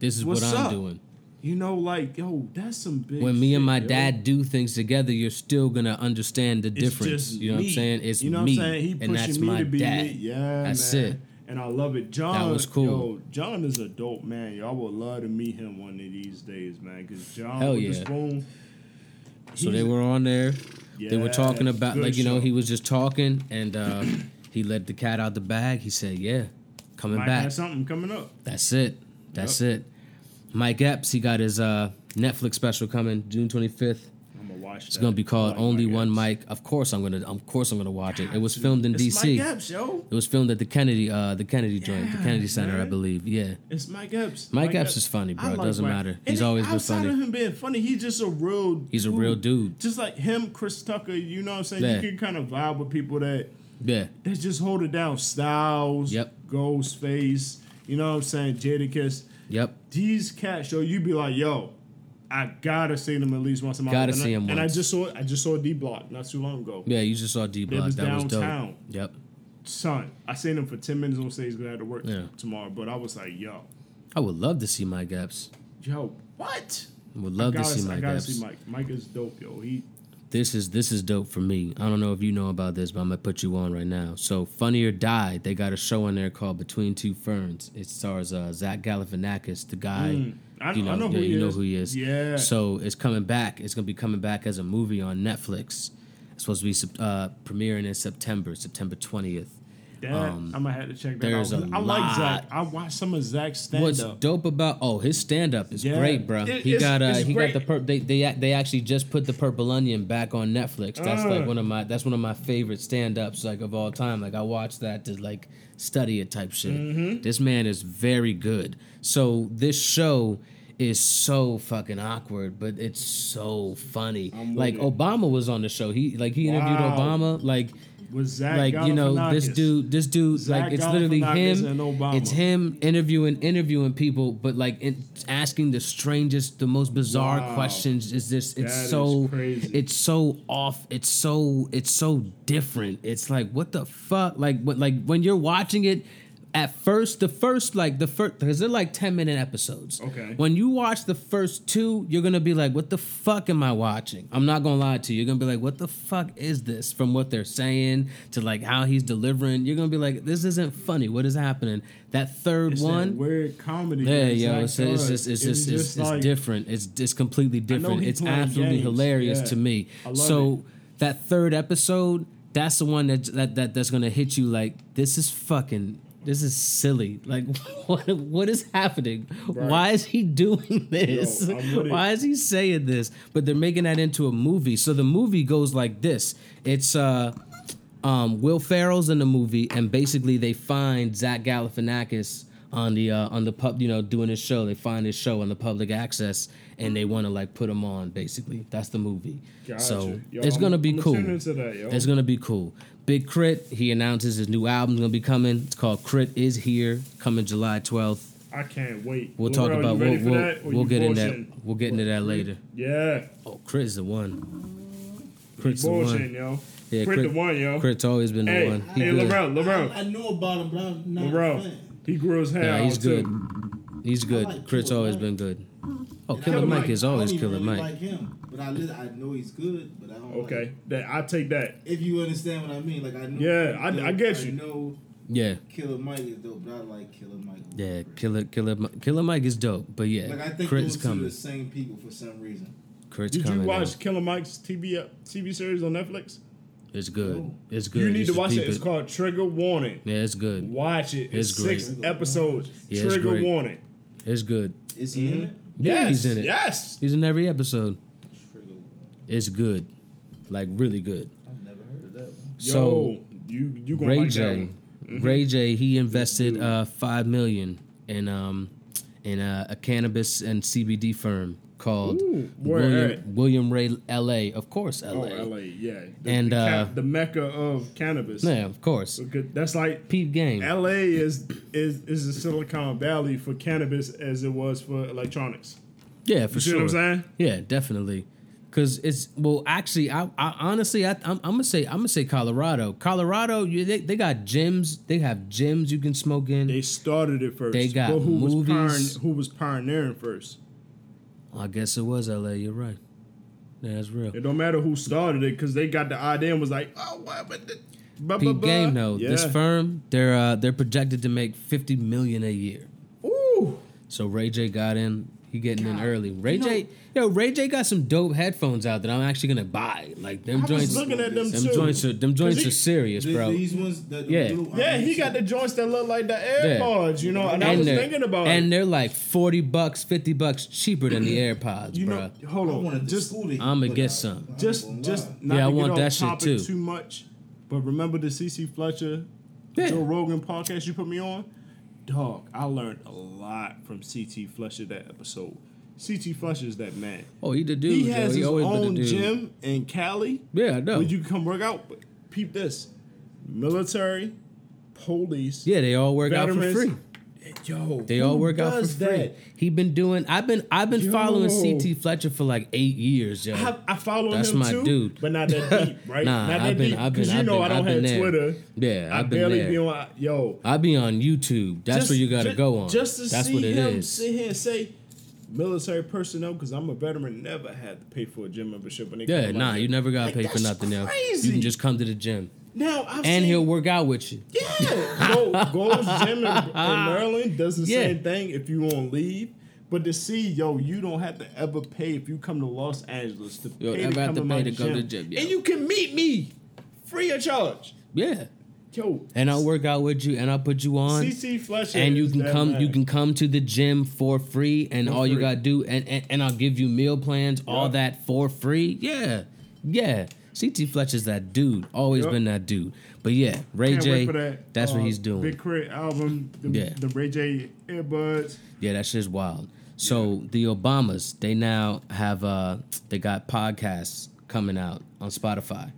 This is What's what I'm up? doing. You know, like, yo, that's some big. When me and my yo. dad do things together, you're still gonna understand the It's difference. You know what. I'm saying? It's you know me, what I'm saying? He and pushing that's me my to be dad. me. Yeah, That's man. it. And I love it. John that was cool. Yo, John is a dope man. Y'all would love to meet him one of these days, man. Because John Hell yeah. spoon. So they were on there. they were talking about like you know he was just talking and uh, *clears throat* he let the cat out the bag. He said, "Yeah, coming might back. something coming up. That's it. That's it." Mike Epps, he got his uh, Netflix special coming June 25th. I'm gonna watch. It's gonna be called Only One Mike. Of course, I'm gonna. Of course, I'm gonna watch it. It was filmed in it's D.C. Mike Epps, yo. It was filmed at the Kennedy, uh, the Kennedy joint, the Yeah, Kennedy Center, I man. believe. Yeah. It's Mike Epps. Mike Epps is funny, bro. I It doesn't Mike. matter. And He's always been outside funny. of him being funny, he's just a real. He's a real dude. Just like him, Chris Tucker. You know what I'm saying? Yeah. You can kind of vibe with people that Yeah. that just hold it down. Styles. Yep. Ghostface. You know what I'm saying? Jadakiss. Yep. These cats show you'd be like, yo, I gotta see them at least once in my Gotta life. see and I, him And I just saw I just saw D Block not too long ago. Yeah, you just saw D Block. was That was dope. downtown. Yep. Son, I seen him for ten minutes on stage Gonna have to work Yeah. tomorrow. But I was like, yo, I would love to see Mike Epps. yo, what? I would love I to gotta, see I Mike gotta Epps. see Mike. Mike is dope, yo. He This is this is dope for me. I don't know if you know about this, but I'm gonna put you on right now. So, Funny or Die, they got a show on there called Between Two Ferns. It stars uh, Zach Galifianakis, the guy. Mm. I- you know, I know who yeah, he you know is. who he is. Yeah. So it's coming back. It's gonna be coming back as a movie on Netflix. It's supposed to be uh, premiering in September, September twentieth. That Um, I'm gonna have to check that there's out. a I like lot. Zach. I watched some of Zach's stand What's dope about oh his stand up is Yeah. great, bro. It- he got uh he great. got the per- they they they actually just put the Purple Onion back on Netflix. That's Uh. like one of my that's one of my favorite stand ups like of all time. Like I watch that to like study it type shit. Mm-hmm. This man is very good. So this show is so fucking awkward, but it's so funny. Like it. Obama was on the show. He like he interviewed Wow. Obama. Like with Zach like you know this dude this dude Zach like it's literally him it's him interviewing interviewing people but like in, asking the strangest the most bizarre Wow. questions. Is this it's That so crazy. it's so off it's so it's so different. It's like what the fuck? Like what like when you're watching it at first the first like the first because they're like 10 minute episodes Okay. when you watch the first two you're gonna be like what the fuck am i watching i'm not gonna lie to you you're gonna be like what the fuck is this from what they're saying to like how he's delivering you're gonna be like this isn't funny what is happening that third It's that one weird comedy. yeah, that yo, it's, it's just it's just it's, it's like- different. It's it's completely different. It's absolutely games. hilarious Yeah. to me. So that third episode, that's the one that that, that that's gonna hit you like this is fucking this is silly. Like *laughs* what what is happening? Right. Why is he doing this? Yo, I'm. Why is he saying this? But they're making that into a movie. So the movie goes like this. It's uh um, Will Ferrell's in the movie, and basically they find Zach Galifianakis on the uh, on the pub, you know, doing his show. They find his show on the public access, and they want to like put him on. Basically, that's the movie. Gotcha. So Yo, it's gonna be I'ma cool. that, yo. It's gonna be cool. Big K.R.I.T., he announces his new album's gonna be coming. It's called K.R.I.T. is Here, coming July twelfth. I can't wait. We'll talk Laurel, about you we'll we'll, we'll you get in that we'll get into that later. Yeah, Oh, K.R.I.T.'s the one. K.R.I.T.'s the bullshitting, one. yo. Yeah, K.R.I.T. K.R.I.T.- the one, yo. K.R.I.T.'s always been the one. He hey, good. Laurel, Laurel, I, I know about him, but I'm not a fan. He grew his hair Nah, out he's too. good. He's good. like K.R.I.T.'s Killer always Mike. been good. Oh, And I Killer don't Mike like- is I don't always even Killer really Mike. like him, but I li- I know he's good, but I don't. Okay, Like, that I take that. if you understand what I mean, like I know. Yeah, I- he's I get you. know Yeah, Killer Mike is dope, but I like Killer Mike. yeah. Crit. Killer, Killer, Killer Mike is dope. But yeah, Like I think K.R.I.T.'s those two are coming. the same people for some reason. K.R.I.T.'s Did coming. you out. watch Killer Mike's TV uh, TV series on Netflix? It's good. No. It's good. You need to watch it. peep It's called Trigger Warning. Yeah, it's good. Watch it. It's, It's great. six episodes. Yeah, it's Trigger great. Warning. It's good. Is he in it? Yeah, yes, he's in it. Yes. He's in every episode. It's good, like really good. I've never heard of that one. So Yo, you you gonna Ray like J, one. Mm-hmm. Ray J, he invested uh, five million in um in a, a cannabis and CBD firm called Ooh, William. William Ray L.A. Of course, Oh, L.A. LA, yeah. The, And, the, uh, the mecca of cannabis. Yeah, of course. That's like Peep game. LA is is is the Silicon Valley for cannabis as it was for electronics. Yeah, for You see sure. what I'm saying? Yeah, definitely. Cause it's well, actually, I, I honestly, I, I'm, I'm gonna say, I'm gonna say Colorado. Colorado, you, they, they got gyms. They have gyms you can smoke in. They started it first. They got but who was movies. pioneer- who was pioneering first? I guess it was L.A. You're right. Yeah, that's real. It don't matter who started it because they got the idea and was like, oh, what? But the, blah, blah, blah. game though. This firm, they're uh, they're projected to make 50 million a year. Ooh, So Ray J got in. He getting in early. Ray you know- J, yo, Ray J got some dope headphones out that I'm actually gonna buy. Like them I was joints. looking at them Them too. joints are them joints he- are serious, The- bro. These ones, the, the Yeah. little- yeah, he got the joints that look like the AirPods, you know. And, I was they're, thinking about and it. they're like 40 bucks, 50 bucks cheaper than the *clears throat* AirPods, You bro. know, hold on, just I'ma get out. some. Just just not Yeah, I to get want off that shit too. too much. But remember the CT Fletcher, Yeah. Joe Rogan podcast you put me on? Dog, I learned a lot from CT Fletcher that episode. CT Fletcher's that man. Oh, he the dude. he has his always own been the dude. gym in Cali Yeah, I know. where you can come work out. Peep this: military, police, yeah, they all work out for free. Yo, They all work out for free. that? He been doing. I've been. I've been Yo. following CT Fletcher for like eight years, yo. I, I follow That's him my too, dude. but not that deep, *laughs* right? Nah, not that I've been- deep I've been- because you I've know been- I don't I've there. Twitter. Yeah, I I've been barely there. be on. Yo, I be on YouTube. That's just- where you got to go on. Just to That's see what it him is. sit here and say, military personnel, because I'm a veteran, never had to pay for a gym membership. When they Yeah, nah, you never got to Like, pay for nothing else. Crazy. You can just come to the gym, now I've and seen, he'll work out with you. Yeah, go Gold's Gym in, in *laughs* Maryland does the Yeah. same thing if you on leave. But to see, yo, you don't have to ever pay if you come to Los Angeles to Yo, pay ever to have come to to pay to gym. go to the gym, yo. and you can meet me free of charge. Yeah, Yo, and I'll work out with you, and I'll put you on. CT Fletcher, and you can come man. you can come to the gym for free and For all you gotta do and, and and i'll give you meal plans all that for free yeah yeah ct fletcher's that dude always Yup. been that dude but yeah ray Can't j that. that's what uh, he's doing Big K.R.I.T. album, the, Yeah. the Ray J earbuds. yeah that shit's wild so the obamas they now have uh they got podcasts coming out on spotify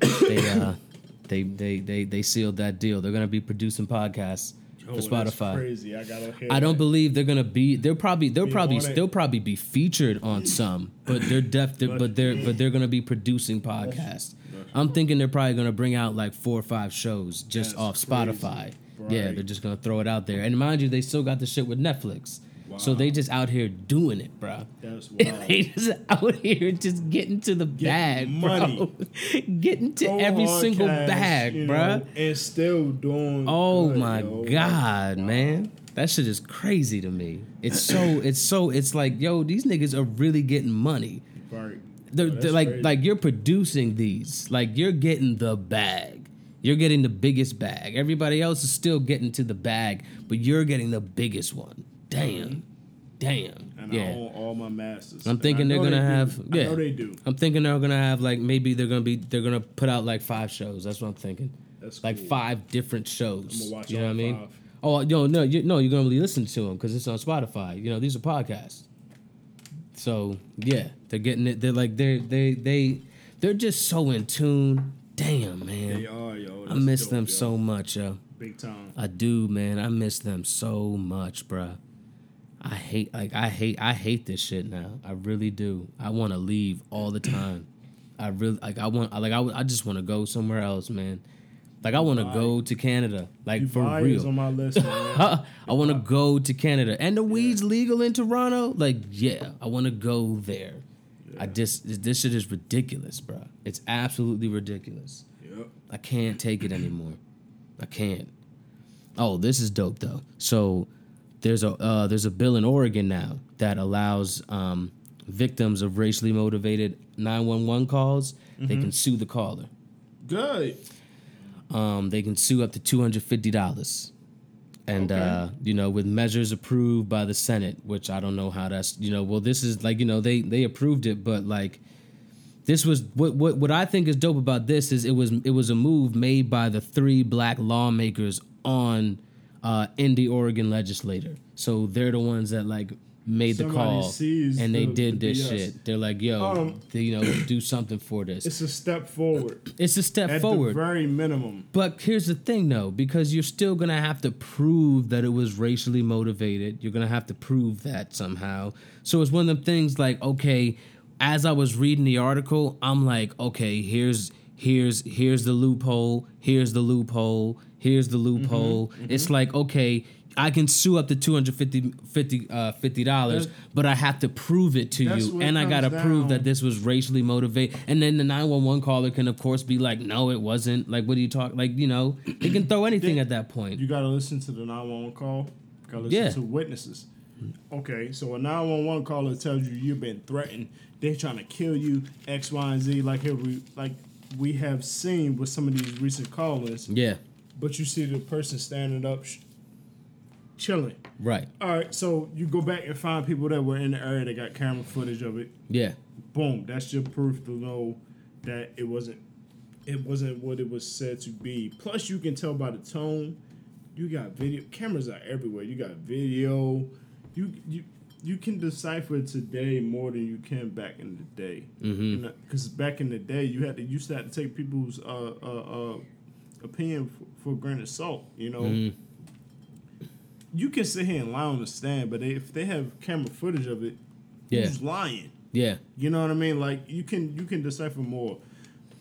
they uh *coughs* they they they they sealed that deal they're gonna be producing podcasts Oh, for spotify crazy. I gotta I don't that. believe they're gonna be. They'll probably. They'll Be probably. They'll probably be featured on some, but they're def. They're, but they're. But they're gonna be producing podcasts. I'm thinking they're probably gonna bring out like four or five shows just That's off Spotify. crazy. Yeah, they're just gonna throw it out there. And mind you, they still got the shit with Netflix. So they just out here doing it, bro. That's *laughs* wild. they just out here just getting to the bag, money. bro. *laughs* getting to Go every single cash, bag, bro. know, and still doing. Oh good, my yo. god, man. That shit is crazy to me. It's so it's so it's like, yo, these niggas are really getting money. Right. They're, Oh, they're like crazy. like you're producing these. Like you're getting the bag. You're getting the biggest bag. Everybody else is still getting to the bag, but you're getting the biggest one. Damn. Mm-hmm. Damn. And yeah. I own all my masters. I'm thinking they're gonna they do. have I yeah. know they do. I'm thinking they're gonna have like maybe they're gonna be they're gonna put out like five shows. That's what I'm thinking. That's like cool. five different shows. You know what I mean? five. Oh uh, yo, no, you, no, you're gonna really listen to them because it's on Spotify. You know, these are podcasts. So yeah, they're getting it. They're like they're they they they're just so in tune. Damn man, They are, yo. I miss dope, them yo. so much, yo. Big time. I do, man. I miss them so much, bruh. I hate like I hate I hate this shit now. I really do. I want to leave all the time. I really like I want like I, I just want to go somewhere else, man. Like I want to go to Canada, like for Dubai is real. on my list, man. *laughs* I want to go to Canada, and the weed's legal in Toronto. Like, yeah, I want to go there. I just this shit is ridiculous, bro. It's absolutely ridiculous. yep. I can't take it anymore. I can't. Oh, this is dope though. So there's a uh, there's a bill in Oregon now that allows um, victims of racially motivated 911 calls they can sue the caller. Good. Um, they can sue up to two hundred fifty dollars, and Okay. uh, you know with measures approved by the Senate, which I don't know how that's you know. Well, this is like you know they they approved it, but like this was what what what I think is dope about this is it was it was a move made by the three black lawmakers on uh, in the Oregon legislature. So they're the ones that like made the call and they the- did the this BS. shit. They're like, yo, Um, they, you know, do something for this. It's a step forward. It's a step At forward. the very minimum. But here's the thing, though, because you're still gonna have to prove that it was racially motivated. You're gonna have to prove that somehow. So it's one of them things like, okay, as I was reading the article, I'm like, okay, here's here's here's the loophole, here's the loophole, here's the loophole. It's like, okay, I can sue up to 250 50 uh, $50, dollars, That's- but I have to prove it to you, and I gotta prove that this was racially motivated. And then the 911 caller can, of course, be like, no, it wasn't. Like, what do you talk? Like, you know, they can throw anything at that point. You got to listen to the 911 call. You got to listen Yeah. to witnesses. Okay, so a 911 caller tells you you've been threatened. They're trying to kill you, X, Y, and Z, like here we like we have seen with some of these recent callers. Yeah, But you see the person standing up, sh- chilling. right. All right, so you go back and find people that were in the area that got camera footage of it. Yeah, Boom, that's your proof to know that it wasn't it wasn't what it was said to be. Plus, you can tell by the tone. You got video cameras are everywhere. You got video. You you you can decipher today more than you can back in the day. Because back in the day, you had to used to have to take people's uh, uh, uh, opinion for, for granted salt. You know. Mm-hmm. You can sit here and lie on the stand, but if they have camera footage of it, Yeah. who's lying? yeah. You know what I mean? Like you can you can decipher more.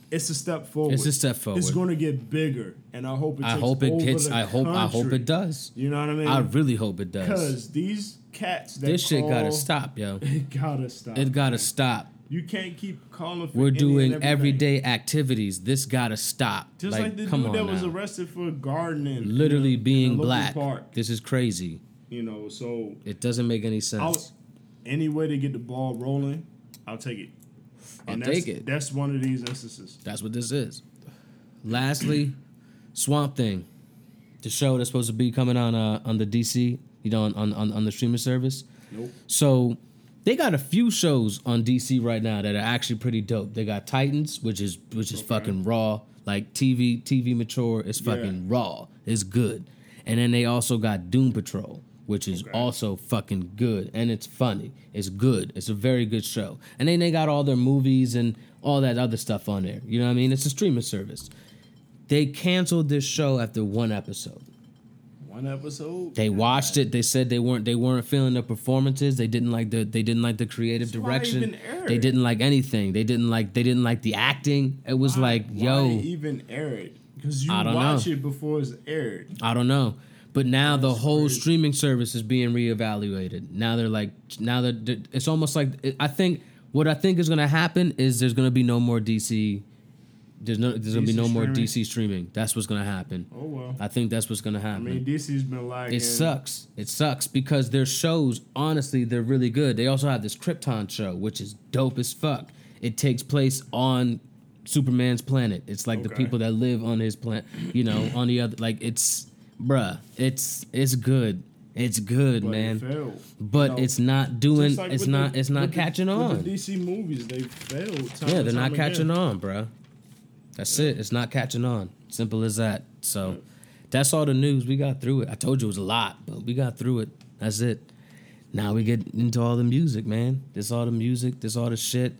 It's a step forward. It's a step forward. It's going to get bigger, and I hope it. I hope it gets. I hope. I hope it does. You know what I mean? I really hope it does. because these cats that This shit gotta stop, yo. *laughs* It gotta stop. It gotta man. stop. You can't keep calling. For We're doing everyday activities. This gotta stop. Just like, like, the come dude on that was now. arrested for gardening, Literally a- being black. Park, This is crazy. you know, so It doesn't make any I'll, sense. any way to get the ball rolling, I'll take it. I'll that's, take it. That's one of these instances. That's what this is. Lastly, Swamp Thing, the show that's supposed to be coming on uh, on the DC, you know, on, on on the streaming service. Nope. So they got a few shows on DC right now that are actually pretty dope. They got Titans, which is which is Okay. fucking raw, like TV TV mature. It's fucking raw. It's good. And then they also got Doom Patrol, which is Okay. also fucking good and it's funny. It's good. It's a very good show. And then they got all their movies and all that other stuff on there. You know what I mean? It's a streaming service. They canceled this show after one episode. One episode. They watched it. They said they weren't they weren't feeling the performances. They didn't like the they didn't like the creative why direction. They didn't like anything. They didn't like they didn't like the acting. It was like, Why yo, even air it? Because you I don't watch know. it before it's aired. I don't know. But now the whole crazy. streaming service is being reevaluated. Now they're like now that it's almost like I think what I think is going to happen is there's going to be no more DC. There's no there's to be no more streaming? DC streaming. That's what's to happen. Oh well. I think that's what's to happen. I mean, DC's been lagging. It sucks. It sucks because their shows, honestly, they're really good. They also have this Krypton show, which is dope as fuck. It takes place on Superman's planet. It's like the people that live on his planet, you know, on the other. Like it's, bruh, it's it's good. It's good, but man. It. But You know, it's not doing. like it's not. the- it's not the- catching with on. The DC movies, they failed. Time Yeah, they're not catching again. on, bruh. That's it. It's not catching on. Simple as that. So that's all the news. We got through it. I told you it was a lot, but we got through it. That's it. Now we get into all the music, man. This all the music. This all the shit.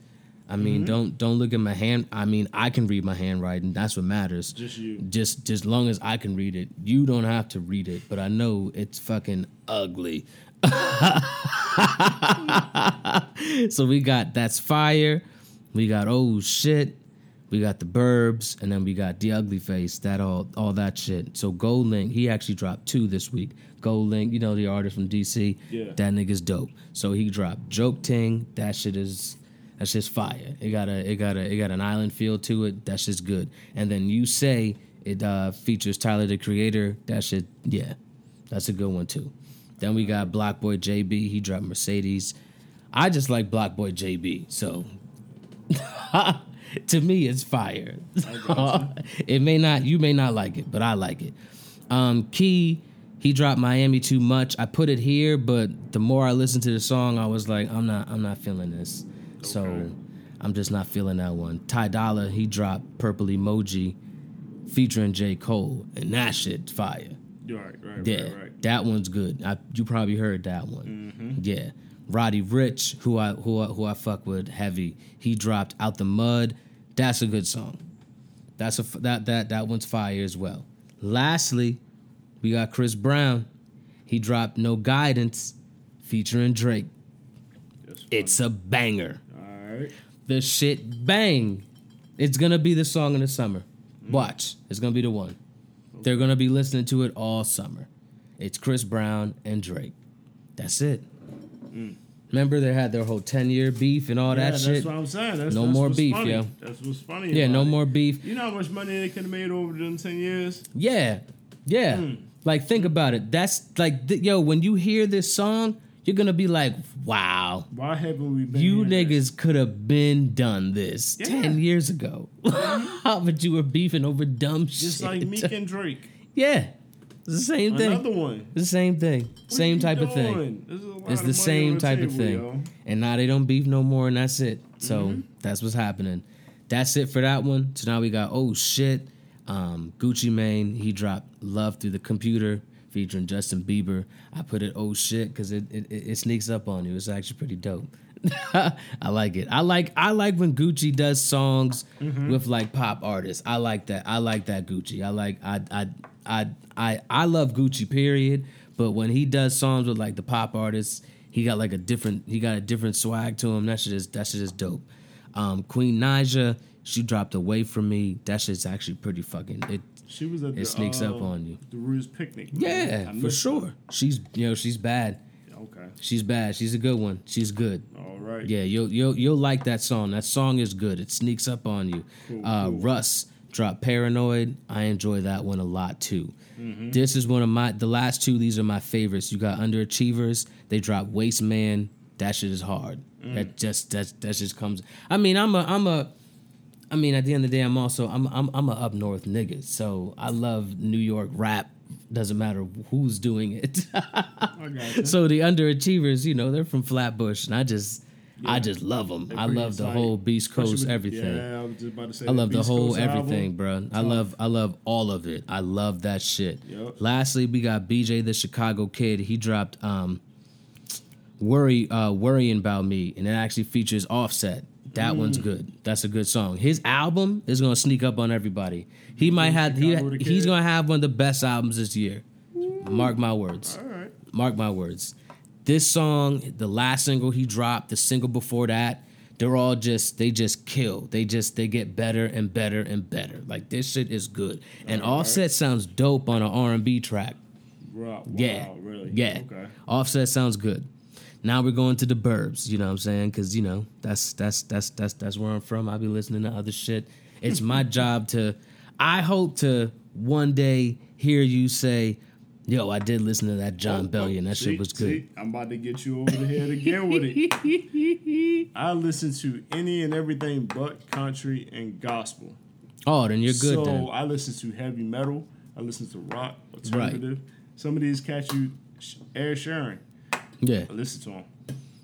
I mean, mm-hmm. don't don't look at my hand. I mean, I can read my handwriting. That's what matters. Just you. Just just long as I can read it. You don't have to read it, but I know it's fucking ugly. *laughs* so we got that's fire. We got oh shit. We got the Burbs, and then we got the Ugly Face. That all all that shit. So GoldLink, he actually dropped two this week. GoldLink, you know the artist from DC. Yeah. That nigga's dope. So he dropped Joke Ting. That shit is that's just fire. It got a it got a it got an island feel to it. That's just good. And then you say it uh, features Tyler the Creator. That shit, yeah, that's a good one too. Then we got BlocBoy JB. He dropped Mercedes. I just like BlocBoy JB. So *laughs* *laughs* to me, it's fire. *laughs* it may not, you may not like it, but I like it. Um, Key, he dropped Miami too much. I put it here, but the more I listened to the song, I was like, I'm not, I'm not feeling this. So I'm just not feeling that one. Ty Dolla, he dropped Purple Emoji featuring J. Cole, and that shit fire. Right, right, Yeah, right, right. that one's good. I, you probably heard that one. Yeah, Roddy Ricch, who I who I, who I fuck with heavy. He dropped out the mud. That's a good song. That's a that that that one's fire as well. Lastly, we got Chris Brown. He dropped No Guidance, featuring Drake. It's a banger. all right. The shit bang. It's gonna be the song in the summer. Mm. Watch. It's gonna be the one. They're gonna be listening to it all summer. It's Chris Brown and Drake. That's it. Remember they had their whole 10 year beef and all Yeah, that that's shit? what I'm saying. That's, No that's more beef, funny. yo. That's what's funny. Yeah, no it. more beef. You know how much money they could have made over them ten years? Yeah. Yeah. Hmm. Like think about it. That's like th- yo, when you hear this song, you're gonna be like, wow. Why haven't we been? You niggas could have been done this Yeah. 10 years ago. *laughs* How but you were beefing over dumb shit. just like Meek and *laughs* Drake. Yeah. It's the same thing. Another one. It's the same thing. What same type of thing. doing? A lot It's of the same type of thing. yo. And now they don't beef no more, and that's it. So Mm-hmm. that's what's happening. That's it for that one. So now we got oh shit. Um, Gucci Mane, he dropped Love Through the Computer featuring Justin Bieber. I put it oh shit because it, it it it sneaks up on you. It's actually pretty dope. *laughs* I like it. I like I like when Gucci does songs Mm-hmm. with like pop artists. I like that. I like that Gucci. I like I I I I I love Gucci period. But when he does songs with like the pop artists, he got like a different he got a different swag to him. That shit is that shit is dope. Um, Queen Naija, she dropped away from me. That shit's actually pretty fucking it. She was at the, It sneaks up uh, on you. The Roots Picnic. Yeah, for sure. She's you know she's bad. Okay. She's bad. She's a good one. She's good. All right. Yeah, you'll you'll you'll like that song. That song is good. It sneaks up on you. Cool, uh, cool. Russ dropped Paranoid. I enjoy that one a lot too. Mm-hmm. This is one of my the last two. These are my favorites. You got Underachievers. They dropped Waste Man. That shit is hard. Mm. That just that that just comes. I mean, I'm a I'm a. I mean, at the end of the day, I'm also I'm I'm I'm a up north nigga. So I love New York rap. Doesn't matter who's doing it. *laughs* So the underachievers, you know, they're from Flatbush, and I just, I just love them. I love the whole Beast Coast with- everything. Yeah, I was just about to say. I love the whole Coast everything, album. bro. I love, I love all of it. I love that shit. Yup. Lastly, we got BJ the Chicago Kid. He dropped um, "Worry, uh, Worrying About Me," and it actually features Offset. That one's Mm. good. That's a good song. His album is gonna sneak up on everybody. He might have he, he's gonna have one of the best albums this year. Mark my words. All right. Mark my words. This song, the last single he dropped, the single before that, they're all just they just kill. They just they get better and better and better. Like this shit is good. And Offset sounds dope on an R and B track. Wow. Yeah, Wow, really? yeah. Okay. Offset sounds good. Now we're going to the burbs. You know what I'm saying? Because you know that's that's that's that's that's where I'm from. I'll be listening to other shit. It's my *laughs* job to. I hope to one day hear you say, "Yo, I did listen to that Jon Oh, Bellion. That see- shit was good." see, I'm about to get you over the head again with it. *laughs* I listen to any and everything but country and gospel. Oh, then you're good so then. I listen to heavy metal. I listen to rock, alternative. Some of these cats you Ed Sheeran. Yeah, I listen to them.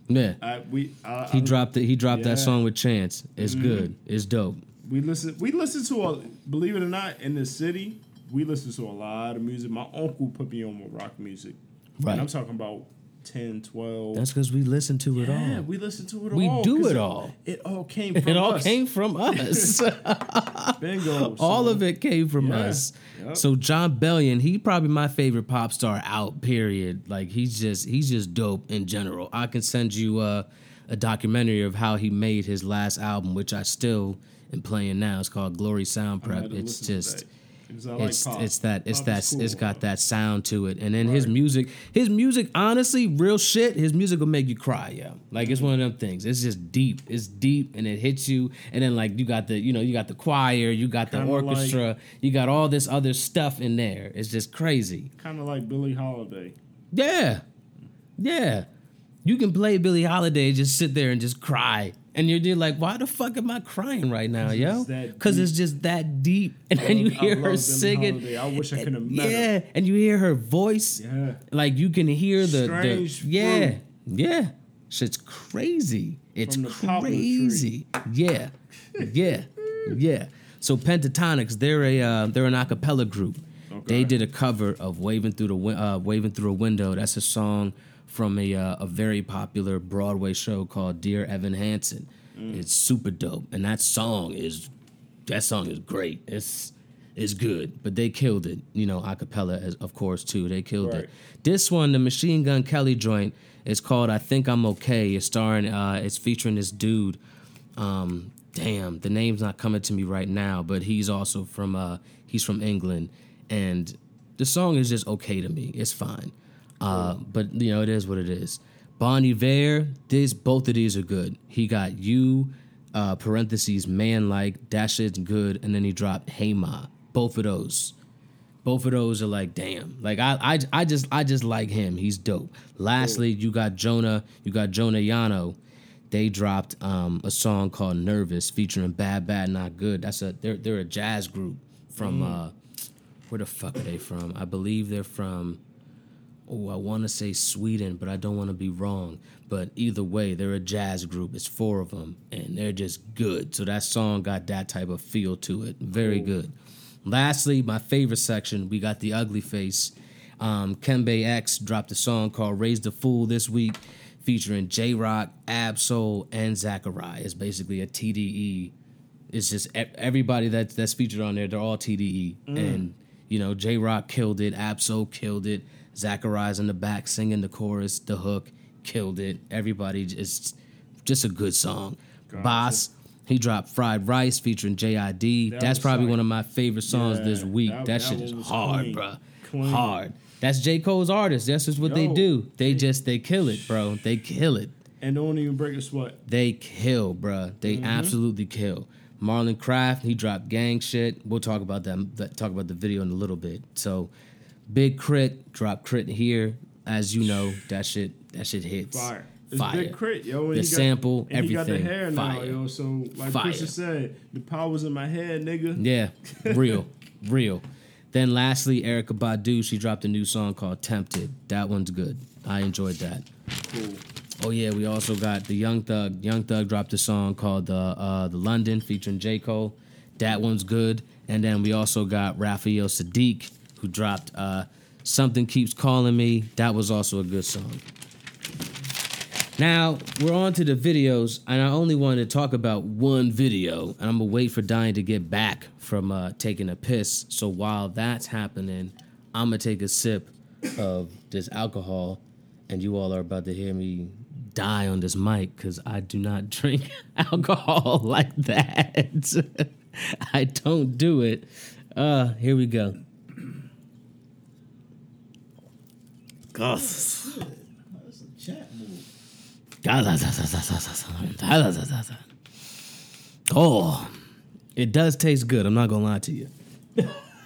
yeah. I, we I, He I, dropped it. He dropped Yeah. that song with Chance. It's Mhm. good. It's dope. We listen. We listen to a. Believe it or not, in the city, we listen to a lot of music. My uncle put me on with rock music. Right. And I'm talking about 10, 12. That's because we listen to it yeah, all. we listen to it all. We all. do 'cause it all. It all came *laughs* from It all us. came from *laughs* us. Bingo. *laughs* all of it came from Yeah. us. Yep. So Jon Bellion, he probably my favorite pop star out. Period. Like he's just he's just dope in general. I can send you uh, a documentary of how he made his last album, which I still am playing now. It's called Glory Sound Prep. It's listen to just. that, 'cause like it's pop. it's that it's Pop that cool. it's got that sound to it, and then his music, his music, honestly, real shit. His music will make you cry, yeah. Like it's one of them things. It's just deep. It's deep, and it hits you. And then like you got the you know you got the choir, you got the Kinda like- orchestra, you got all this other stuff in there. It's just crazy. Kind of like Billie Holiday. Yeah, yeah. You can play Billie Holiday, just sit there and just cry. And you're, you're like, why the fuck am I crying right now, yo? Because it's just that deep. And then you hear her singing. Holiday. I wish I could have met her. Yeah, and you hear her voice. Yeah. Like you can hear the, the yeah, fruit. yeah. Shit's crazy. It's From the poplar tree. crazy. Yeah, yeah, yeah. So Pentatonix, they're a uh, they're an a cappella group. They did a cover of "Waving Through the uh, Waving Through a Window." That's a song from a uh, a very popular Broadway show called Dear Evan Hansen. Mm. It's super dope, and that song is that song is great. It's it's good, but they killed it. You know, a cappella, as of course, too. They killed Right. it. This one, the Machine Gun Kelly joint, is called "I Think I'm Okay." It's starring, uh, it's featuring this dude. Um, damn, the name's not coming to me right now, but he's also from uh, he's from England, and the song is just okay to me. It's fine, uh, but you know, it is what it is. Bon Iver, this both of these are good. He got you, uh, parentheses man like that shit's good, and then he dropped Hey Ma. Both of those. Both of those are like damn. Like I, I i just i just like him. He's dope. Lastly you got jonah you got jonah yano. They dropped um, a song called nervous featuring bad bad not good. That's a they're, they're a jazz group from uh where the fuck are they from? I believe they're from oh i want to say sweden but i don't want to be wrong but either way they're a jazz group it's four of them and they're just good so that song got that type of feel to it very good Lastly, my favorite section, we got the ugly face. Um, Kembe X dropped a song called Raise the Fool this week, featuring Jay Rock, Ab-Soul, and Zachariah. It's basically a TDE. It's just everybody that's that's featured on there, they're all TDE. And, you know, Jay Rock killed it, Ab-Soul killed it, Zachariah's in the back singing the chorus, the hook, killed it. Everybody just just a good song. Bas, he dropped Fried Rice featuring JID. That That's probably tight. one of my favorite songs Yeah, this week. that- That, that shit is hard, clean. bruh. Clean. Hard. That's J. Cole's artist. That's just what they do. They just they kill it, bro. They kill it. And don't even break a sweat. They kill, bruh. They Mm-hmm. absolutely kill. Marlon Craft, he dropped gang shit. We'll talk about that, that. Talk about the video in a little bit. So, Big K.R.I.T. drop K.R.I.T. here. As you know, that shit that shit hits. Fire. It's Fire. big K.R.I.T., yo. And The got- sample, and he got the everything, hair now, fire. yo. So like Fire. Christian said, the power's in my head, nigga. Yeah, *laughs* real, real. Then lastly, Erykah Badu, she dropped a new song called Tempted. That one's good. I enjoyed that. Cool. Oh yeah, we also got the Young Thug. Young Thug dropped a song called the uh, the London featuring J Cole. That one's good. And then we also got Raphael Saadiq who dropped uh, Something Keeps Calling Me. That was also a good song. Now we're on to the videos, and I only wanted to talk about one video, and I'm gonna wait for Diane to get back from uh, taking a piss. So while that's happening, I'm gonna take a sip of this alcohol, and you all are about to hear me die on this mic because I do not *laughs* drink alcohol *laughs* like that. *laughs* I don't do it. Uh, here we go. God. That's a chat move. Oh, it does taste good. I'm not gonna lie to you.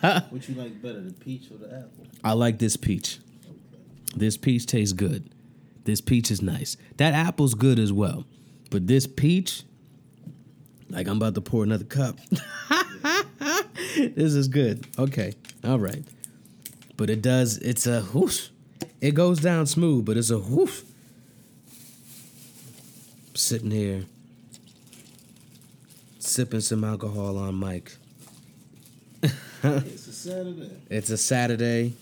What you like better, the peach or the apple? I like this peach. This peach tastes good. This peach is nice. That apple's good as well. But this peach, like I'm about to pour another cup. this is good. Okay. All right. But it does, it's a whoosh. It goes down smooth, but it's a whoosh. Sitting here, sipping some alcohol on mic. It's a Saturday. It's a Saturday.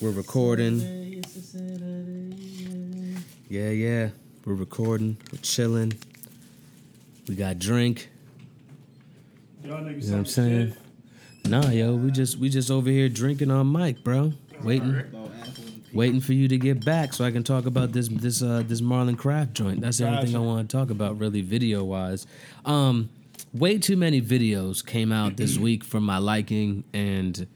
We're recording. Saturday, Saturday. Yeah, yeah. We're recording. We're chilling. We got drink. Y'all niggas You know what I'm saying? Nah, yo, we just we just over here drinking on mic, bro. Waiting, About Apple and Peach. waiting for you to get back so I can talk about this this uh this Marlon Craft joint. That's the only thing I want to talk about, really, video wise. Um, way too many videos came out this *clears throat* week for my liking, and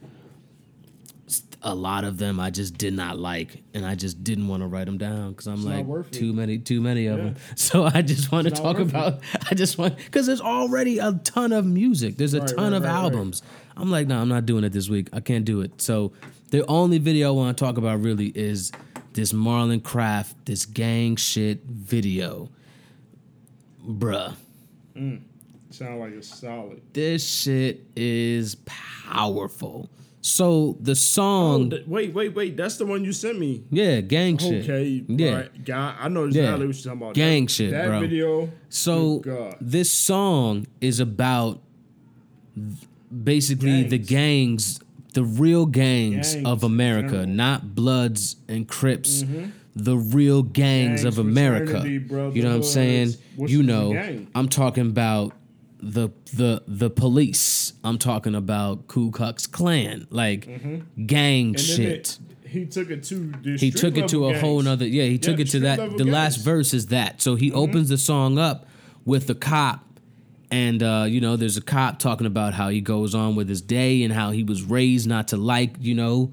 a lot of them I just did not like, and I just didn't want to write them down because I'm It's like worth it. too many, too many of Yeah. them. *laughs* So I just want to It's talk worth it. about. *laughs* I just want because there's already a ton of music. There's a Right, ton right, of right. albums. I'm like, no, I'm not doing it this week. I can't do it. So the only video I want to talk about really is this Marlon Craft, this gang shit video, bruh. Mm. Sound like it's solid. This shit is powerful. So the Oh, song, th- wait, wait, wait. That's the one you sent me. yeah, gang shit. Okay, yeah. right. Guy, I know Yeah. exactly what you're talking about. Gang that, shit, that bro. video. So this song is about basically the gangs, the real gangs, Gangs of America, not Bloods and Crips. The real gangs, Gangs, of America. You know what I'm saying? What's you know. I'm talking about the the the police. I'm talking about Ku Klux Klan, like gang Mm-hmm. Then shit it- he took it to he took it to a whole gangs. nother yeah he took Yeah, it to that the last gangs. Mm-hmm. verse is that so he opens the song up with the cop and uh, you know there's a cop talking about how he goes on with his day and how he was raised not to like you know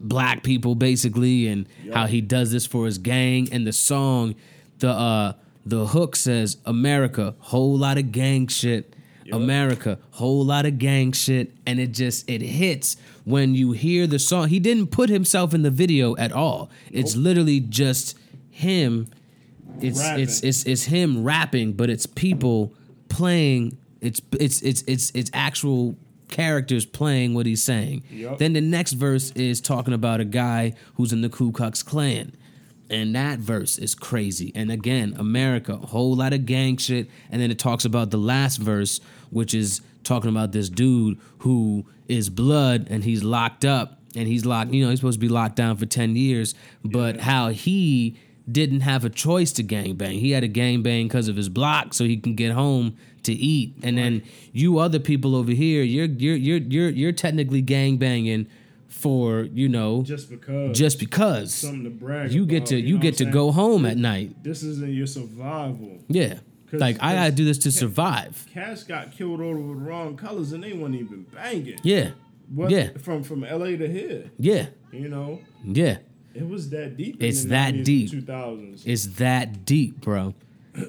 black people basically and how he does this for his gang. And the song the uh the hook says america whole lot of gang shit. America whole lot of gang shit. And it just it hits when you hear the song. He didn't put himself in the video at all. It's literally just him. It's it's it's it's him rapping but it's people playing it's it's it's it's it's actual characters playing what he's saying Yup. then the next verse is talking about a guy who's in the Ku Klux Klan. And that verse is crazy. And again, America, a whole lot of gang shit. And then it talks about the last verse, which is talking about this dude who is blood and he's locked up and he's locked, you know, he's supposed to be locked down for 10 years, but how he didn't have a choice to gangbang. He had to gangbang because of his block so he can get home to eat. And then you other people over here, you're you're you're you're you're technically gangbanging for, you know, just because. just because something to brag. you get about, to you you know get to go home at night. This isn't your survival. Yeah. Like I gotta do this to survive. Cats got killed over the wrong colors and they weren't even banging. Yeah. What, Yeah. From from LA to here, Yeah. you know, Yeah. It was that deep. It's in the that 90s deep. Two thousands. It's that deep, bro.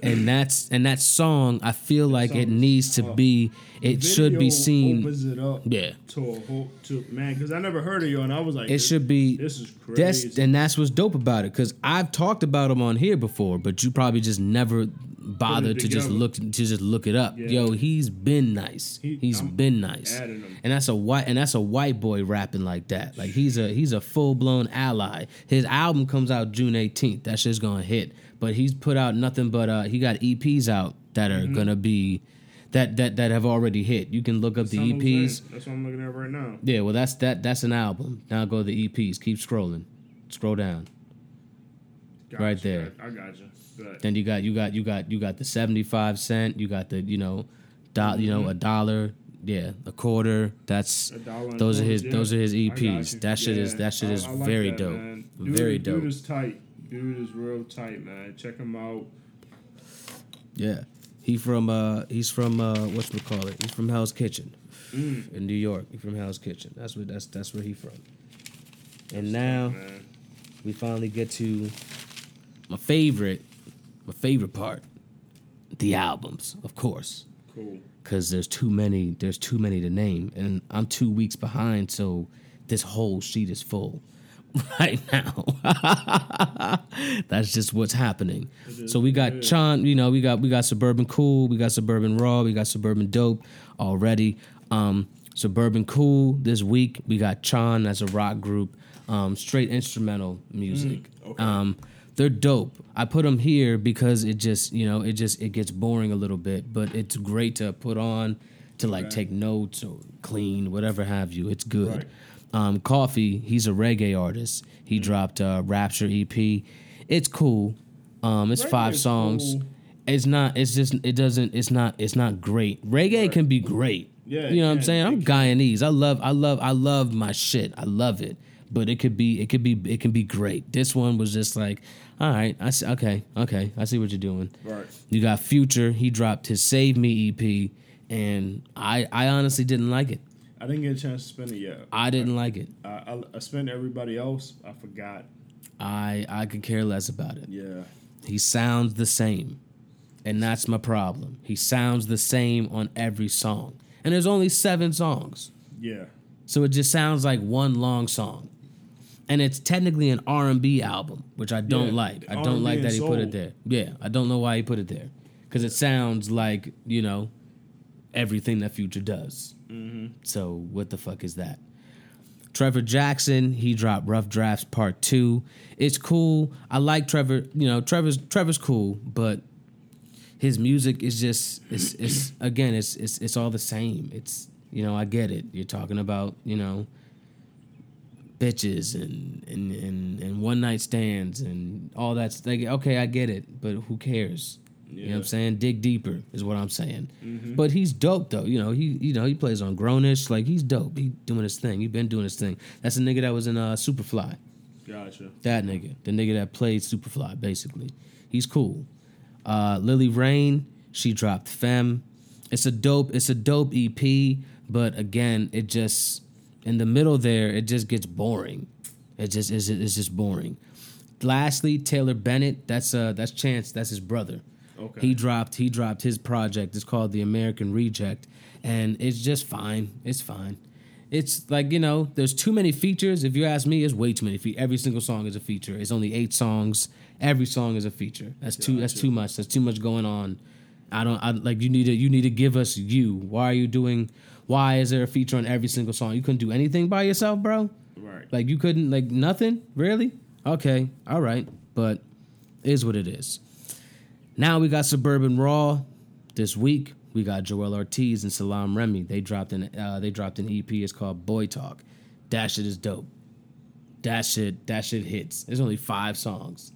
And that's and that song, I feel like it needs to be it should be seen Opens it up. Yeah. To a whole to man, because I never heard of you, and I was like, it this- should be This is crazy that's and that's what's dope about it because I've talked about them on here before, but you probably just never bothered to just look to just look it up. Yeah. Yo, he's been nice. He- has been nice, and that's a white and that's a white boy rapping like that. Like he's a he's a full blown ally. His album comes out June 18th. That shit's gonna hit. But he's put out nothing but uh he got EPs out that Mm-hmm. are gonna be that that that have already hit. You can look up the That's I'm EPs. That's what I'm looking at right now. Yeah, well, that's that. That's an album. Now go to the EPs. Keep scrolling. Scroll down. Gotcha. Right there. I got you. Then you got you got you got you got the seventy five cent. You got the you know, do, you know a dollar. Yeah, a quarter. That's A dollar those are his yeah. those are his EPs. That shit is that shit I- is I like very that, dope. man. Dude, Very Dude is tight. Dude is real tight, man. Check him out. Yeah, he from uh he's from uh what's we call it? He's from Hell's Kitchen Mm. in New York. He from Hell's Kitchen. That's where that's that's where he from. And now. Man. we finally get to my favorite, my favorite part, the albums, of course, Cool. because there's too many. There's too many to name, and I'm two weeks behind, so this whole sheet is full *laughs* right now. *laughs* That's just what's happening. So we got Chon, you know, we got we got Suburban Cool, we got Suburban Raw, we got Suburban Dope already. Um, Suburban Cool this week. We got Chon that's a rock group, um, straight instrumental music. okay. Um, they're dope. I put them here because it just you know it just it gets boring a little bit, but it's great to put on to like Okay. take notes or clean whatever have you. It's good. Right. Um, Koffee, he's a reggae artist. He dropped a Rapture EP. It's cool. Um, it's Reggae five songs. cool. It's not. It's just. It doesn't. It's not. It's not great. Reggae Right. can be great. Yeah, you know what I'm saying. I'm. Guyanese. I love. I love. I love my shit. I love it. But it could be. It could be. It can be great. This one was just like, all right. I see, okay. Okay. I see what you're doing. Right. You got Future. He dropped his Save Me EP, and I. I honestly didn't like it. I didn't get a chance to spend it yet. I didn't like it. I, I, I spent everybody else. I forgot. I. I could care less about it. Yeah. He sounds the same. And that's my problem. He sounds the same on every song. And there's only seven songs. Yeah. So it just sounds like one long song. And it's technically an R&B album, which I don't Yeah, like. I R&B don't like that he put it there. Yeah, I don't know why he put it there. Cuz it sounds like, you know, everything that Future does. Mm-hmm. So what the fuck is that? Trevor Jackson, he dropped Rough Drafts Part Two. It's cool. I like Trevor. You know, Trevor's Trevor's cool, but his music is just it's it's again it's it's it's all the same. It's you know I get it. You're talking about you know bitches and and and, and one night stands and all that. Like okay, I get it, but who cares? You know what I'm saying? Dig deeper is what I'm saying. Mm-hmm. But he's dope though. You know, he you know, he plays on Grownish. Like he's dope. He doing his thing. He been doing his thing. That's a nigga that was in uh Superfly. Gotcha. That nigga. The nigga that played Superfly, basically. He's cool. Uh Lily Rain, she dropped Femme. It's a dope, it's a dope EP, but again, it just in the middle there, it just gets boring. It just is it's just boring. Lastly, Taylor Bennett, that's uh that's Chance, that's his brother. Okay. He dropped he dropped his project. It's called The American Reject, and it's just fine. It's fine. It's like you know, there's too many features. If you ask me, it's way too many. Fe- Every single song is a feature. It's only eight songs. Every song is a feature. That's too. That's too much. That's too much going on. I don't. I like you need to. You need to give us you. Why are you doing? Why is there a feature on every single song? You couldn't do anything by yourself, bro. Right. Like you couldn't like nothing really. Okay, all right, but is what it is. Now we got Suburban Raw this week. We got Joell Ortiz and Salaam Remi. They dropped an uh, they dropped an EP. It's called Boy Talk. That shit is dope. That shit that shit hits. There's only five songs.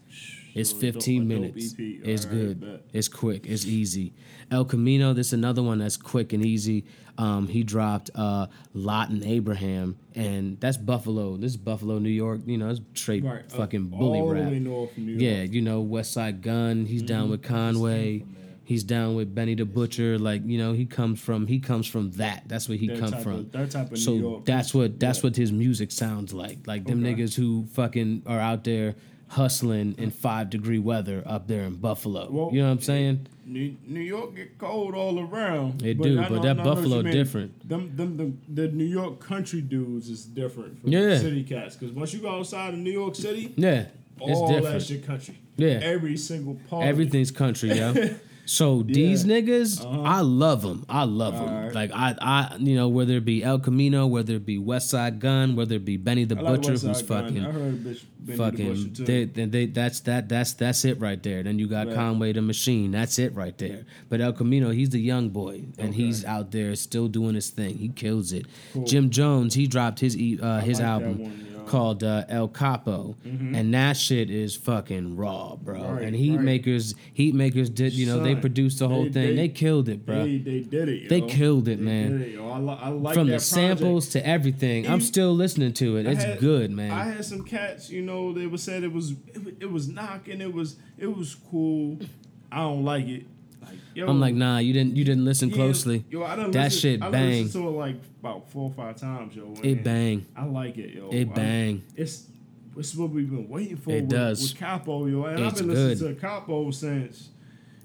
It's So a dope- 15 a dope minutes. It's Alright, good. It's quick. It's easy. El Camino. This is another one that's quick and easy. Um, he dropped uh, Lot and Abraham, and that's Buffalo. This is Buffalo, New York. You know, it's straight Right. uh, fucking bully all rap. the way north from New York. Yeah, you know, Westside Gunn. He's down Mm-hmm. with Conway. He's down with Benny the Butcher. Like you know, he comes from he comes from that. That's where he That come from. of- that type of so New York. that's what that's Yeah. what his music sounds like. Like them Okay. niggas who fucking are out there hustling in five degree weather up there in Buffalo. Well, you know what I'm saying? New, New York get cold all around. It do, but that I know what Buffalo different. Them, them, the, the New York country dudes is different from Yeah. the city cats. Because once you go outside of New York City, Yeah, it's all that different. shit country. Yeah. Every single part. Everything's country, yo. *laughs* So these niggas, Uh-huh. I love them. I love them. Alright. Like I, I, you know, whether it be El Camino, whether it be Westside Gunn, whether it be Benny the I Butcher, West who's Gun. fucking, I heard bitch, Benny the Butcher fucking. too. They, they, they, that's that, that's that's it right there. Then you got Right. Conway the Machine. That's it right there. But El Camino, he's the young boy, and Okay. he's out there still doing his thing. He kills it. Cool. Jim Jones, he dropped his uh, his like album one, you know. Called uh, El Capo, and that shit is fucking raw, bro. Right, and Heat right. Makers, Heatmakerz did, you know, they produced the whole they- thing. They, they- killed it, bro. They, they did it. Yo. They killed it, They man. did it, yo. I, li- I like From the project. samples to everything, I'm still listening to it. It's had- good, man. I had some cats, you know, they were said it was it, it was knocking, it was it was cool. I don't like it. Yo, I'm like, nah, you didn't, you didn't listen yeah, closely. Yo, I done That listen, shit I bang. listened to it like about four or five times, yo. It bang. I like it, yo. It I- bang. it's it's what we've been waiting for. It with, does. with Capo, yo, and It's I've been listening good. to Capo since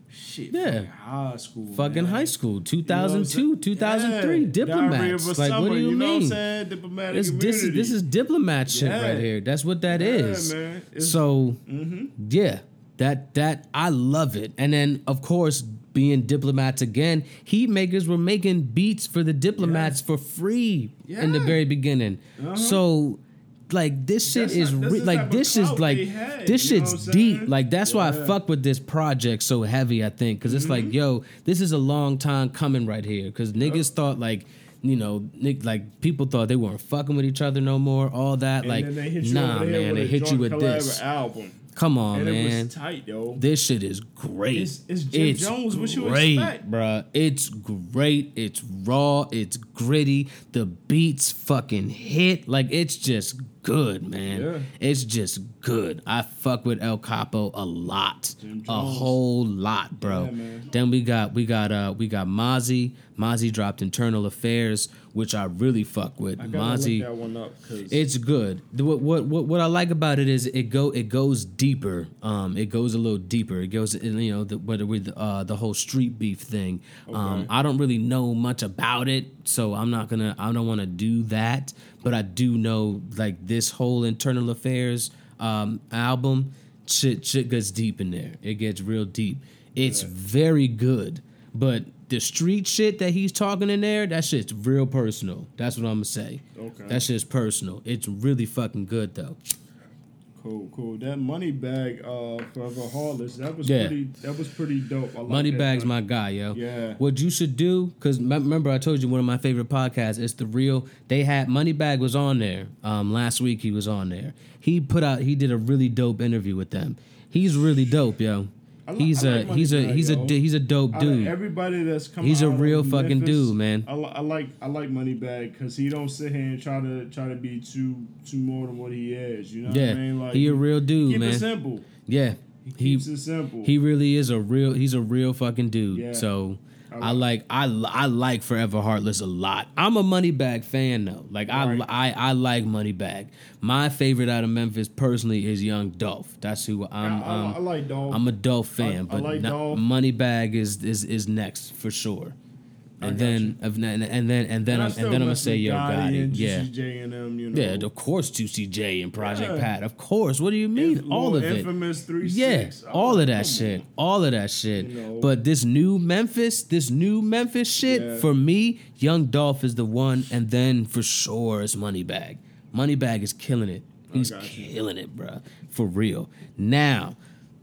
shit, Yeah. high school, Fucking man. high school, You know what I'm 2002, saying? 2003, Yeah. diplomats. Like, what do you, you know what I'm mean? This, this, is, this is diplomat shit Yeah. right here. That's what that Yeah, is. So Mhm. yeah, that that I love it. And then of course, being diplomats again, Heatmakerz were making beats for the diplomats for free in the very beginning. Uh-huh. So like this shit That's is not- that's re- like this is like had, this shit's deep. Like that's why I fuck with this project so heavy. I think because it's Mm-hmm. like yo, this is a long time coming right here. Because niggas thought like. You know, like people thought they weren't fucking with each other no more. All that, And like, then they hit you nah, over the head man, they hit you with this. album. Come on, and it man. was tight, yo. This shit is great. It's- it's Jim Jones, what you great, expect? bruh. It's great. It's raw. It's gritty. The beats fucking hit. Like it's just good, man. Yeah. It's just good. I fuck with El Capo a lot, a whole lot, bro. Yeah, then we got we got uh we got Mozzy. Mozzy dropped Internal Affairs, which I really fuck with. I Mozzy. look that one up because It's good. What, what what what I like about it is it go it goes deeper. Um, it goes a little deeper. It goes you know the, whether with uh the whole street beef thing. Um, I don't really know much about it, so I'm not gonna. I don't want to do that. But I do know like this whole internal affairs um album. Shit shit gets deep in there. It gets real deep. It's very good, but. The street shit that he's talking in there, that shit's real personal. That's what I'm gonna say. Okay. That shit's personal. It's really fucking good though. Cool, cool. That money bag, uh, Forever Heartless, that was Yeah. pretty. That was pretty dope. I Money that Bag's my guy, yo. Yeah. What you should do, because remember I told you one of my favorite podcasts. It's the real. They had Money Bag was on there. Um, last week he was on there. He put out. He did a really dope interview with them. He's really dope, yo. I He's I a like he's a he's a yo. d- he's a dope dude. everybody that's coming. He's a real fucking Memphis, dude, man. I, li- I like I like Moneybag because he don't sit here and try to try to be too too more than what he is. You know Yeah, what I mean? Like he a real dude, keep man. it simple. Yeah, He he keeps it simple. he really is a real. He's a real fucking dude. Yeah. So. I I like I, I like Forever Heartless a lot. I'm a Moneybag fan though. Like I, Right. I I like Moneybag. My favorite out of Memphis personally is Young Dolph. That's who I'm. I, I, um, I like Dolph. I'm a Dolph fan, I but like not- Dolph. Moneybag is is is next for sure. And then and then and then and then I'm, and then I'm gonna say Yo Gotti Yeah. J and them. You know. Yeah, of course, Juicy J and Project Yeah. Pat. Of course. What do you mean? Inf- all of it. Infamous Yeah, all of that shit. on. All of that shit. You know. But this new Memphis, this new Memphis shit, Yeah. for me, Young Dolph is the one, and then for sure it's Moneybag. Moneybag is killing it. He's you. killing it, bruh. For real. Now,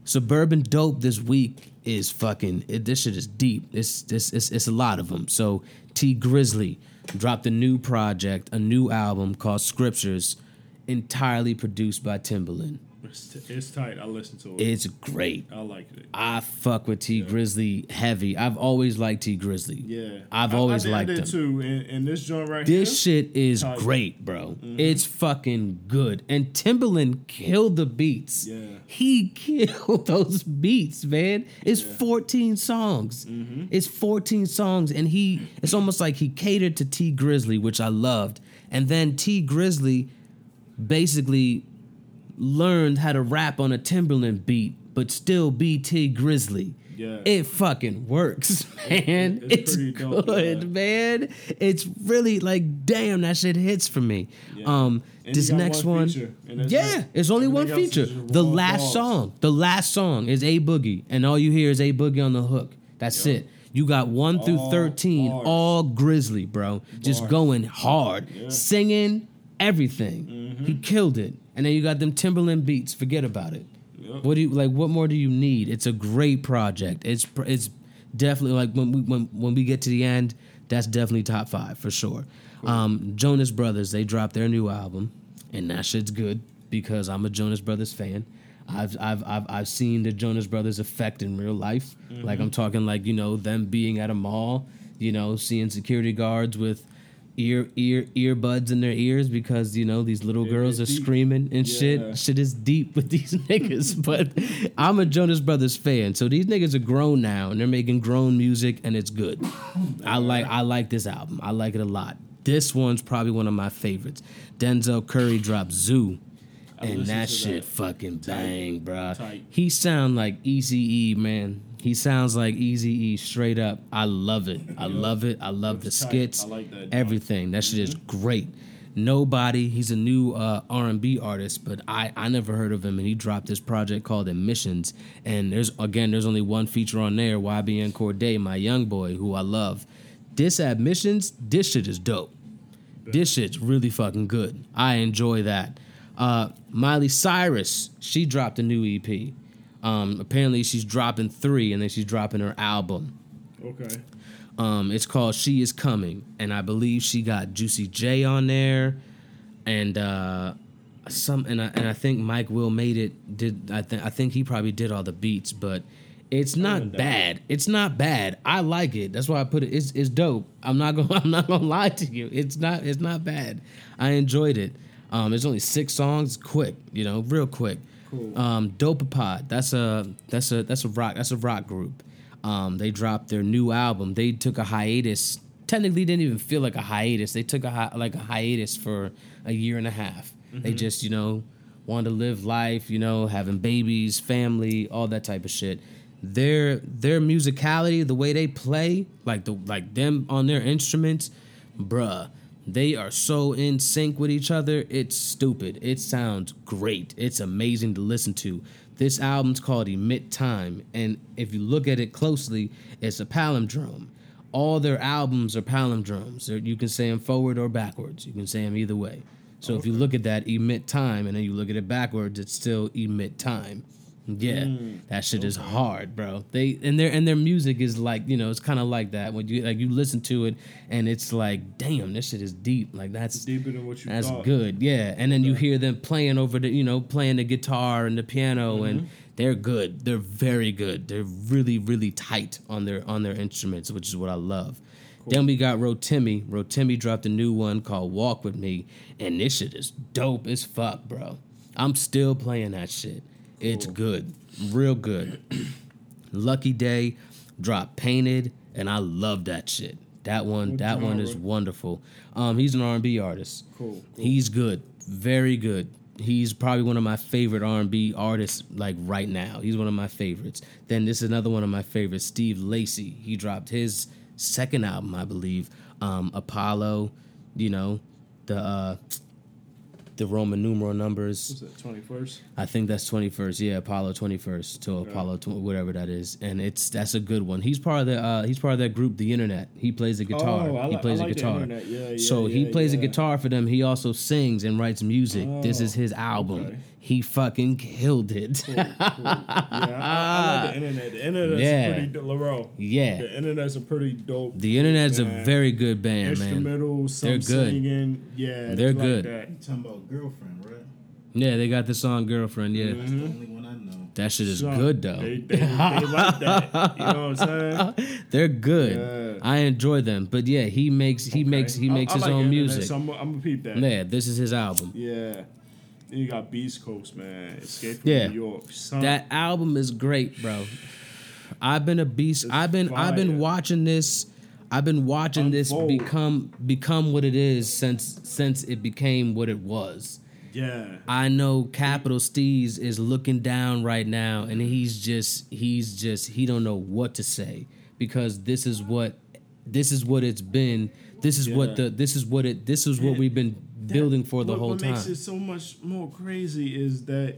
Suburban Dope this week is fucking. It, this shit is deep. It's this. It's, it's a lot of them. So Tee Grizzley dropped a new project, a new album called Scriptures, entirely produced by Timbaland. It's, it's tight. I listen to it. It's great. I like it. I fuck with Tee Grizzley heavy. I've always liked Tee Grizzley. Yeah, I've I- always I, did- liked I did him. too. And, and this joint right here. This here. shit is Tight. great, bro. It's fucking good. And Timbaland killed the beats. Yeah. He *laughs* killed those beats, man. It's 14 songs. Mm-hmm. It's 14 songs. And he, it's almost like he catered to Tee Grizzley, which I loved. And then Tee Grizzley basically learned how to rap on a Timbaland beat, but still be Tee Grizzley. Yeah. It fucking works, *laughs* man. it's It's, pretty dope, good, man. It's really like, damn, that shit hits for me. Yeah. Um, And this next one one, yeah, it. it's only one feature. The last dogs. song, the last song is A Boogie, and all you hear is A Boogie on the hook. That's it. You got one through thirteen, bars. all Grizzley, bro. Just going hard, singing everything. Mm-hmm. He killed it. And then you got them Timbaland beats. Forget about it. Yep. What do you like? What more do you need? It's a great project. It's it's definitely like when we when when we get to the end, that's definitely top five for sure. Um, Jonas Brothers they dropped their new album, and that shit's good because I'm a Jonas Brothers fan. I've I've I've I've seen the Jonas Brothers effect in real life. Like I'm talking like you know them being at a mall, you know, seeing security guards with ear ear earbuds in their ears because you know these little Yeah, girls are deep. screaming and Yeah. shit. Shit is deep with *laughs* these niggas, but I'm a Jonas Brothers fan. So these niggas are grown now and they're making grown music and it's good. I like I like this album. I like it a lot. This one's probably one of my favorites. Denzel Curry dropped Zoo. And that shit that. fucking bang, bro. Tight. He sound like Easy E, man. He sounds like Easy E straight up. I love it. I love it. I love the skits. I like that. Everything. That shit is great. Nobody. He's a new uh, R and B artist, but I I never heard of him, and he dropped this project called Emissions. And there's again, there's only one feature on there. YBN Cordae, my young boy, who I love. This Admissions, this shit is dope. This shit's really fucking good. I enjoy that. Uh, Miley Cyrus, she dropped a new EP. Um, apparently, she's dropping three, and then she's dropping her album. Okay. Um, it's called She Is Coming, and I believe she got Juicy J on there, and uh, some and I and I think Mike Will made it. Did I think I think he probably did all the beats, but it's not bad. It's not bad. I like it. That's why I put it. It's it's dope. I'm not gonna *laughs* I'm not gonna lie to you. It's not it's not bad. I enjoyed it. Um, there's only six songs, quick, you know, real quick. Cool. Um, Dopapod. That's a that's a that's a rock that's a rock group. Um, they dropped their new album. They took a hiatus. Technically, didn't even feel like a hiatus. They took a hi- like a hiatus for a year and a half. They just you know wanted to live life. You know, having babies, family, all that type of shit. Their their musicality, the way they play, like the like them on their instruments, bruh. They are so in sync with each other. It's stupid. It sounds great. It's amazing to listen to. This album's called Emit Time, and if you look at it closely, it's a palindrome. All their albums are palindromes. You can say them forward or backwards. You can say them either way. So if you look at that emit time and then you look at it backwards, it's still emit time. Yeah, that shit is hard, bro. They and their and their music is like you know it's kind of like that when you like you listen to it and it's like damn this shit is deep like that's Deeper than what you that's thought. good yeah and then you hear them playing over the you know playing the guitar and the piano Mm-hmm. and they're good they're very good they're really really tight on their on their instruments which is what I love. Then we got Rotimi. Rotimi dropped a new one called Walk With Me, and this shit is dope as fuck, bro. I'm still playing that shit. It's good, real good. Lucky Daye dropped Painted, and I love that shit. That one, that one is wonderful. Um, he's an R&B artist. Cool, cool. He's good, very good. He's probably one of my favorite R&B artists, like right now. He's one of my favorites. Then this is another one of my favorites, Steve Lacy. He dropped his second album, I believe, um, Apollo. You know, the uh, the Roman numeral numbers. Twenty first. I think that's twenty first. Yeah, Apollo twenty first to Apollo tw- whatever that is, and it's that's a good one. He's part of the uh, he's part of that group, the Internet. He plays the guitar. Oh, he plays the like the guitar. Internet. Yeah, yeah, so he plays the yeah. guitar for them. He also sings and writes music. this is his album. okay. He fucking killed it. Yeah, I, I like the internet. The internet's Yeah. pretty Laurel. yeah, The internet's a pretty dope. the Internet's a very good band, man. instrumental. Some They're good. singing. Yeah, They're like good. That. You talking about girlfriend, right? Yeah, they got the song "Girlfriend." Yeah, That's the mm-hmm. only one I know. that shit is Son, good though. They, they, they like that. You know what I'm saying? *laughs* They're good. Yeah. I enjoy them, but yeah, he makes he makes he I- makes I his like own music. So I'm, I'm gonna peep that. Yeah, this is his album. Yeah. Then you got Beast Coast, man. Escape from Yeah. New York. Son, That album is great, bro. I've been a beast. It's I've been I've been watching this. I've been watching this become become what it is since since it became what it was. yeah. I know Capital Steez is looking down right now, and he's just he's just he don't know what to say because this is what this is what it's been. This is what the this is what it this is what we've been building for the what, whole what time. makes it so much more crazy is that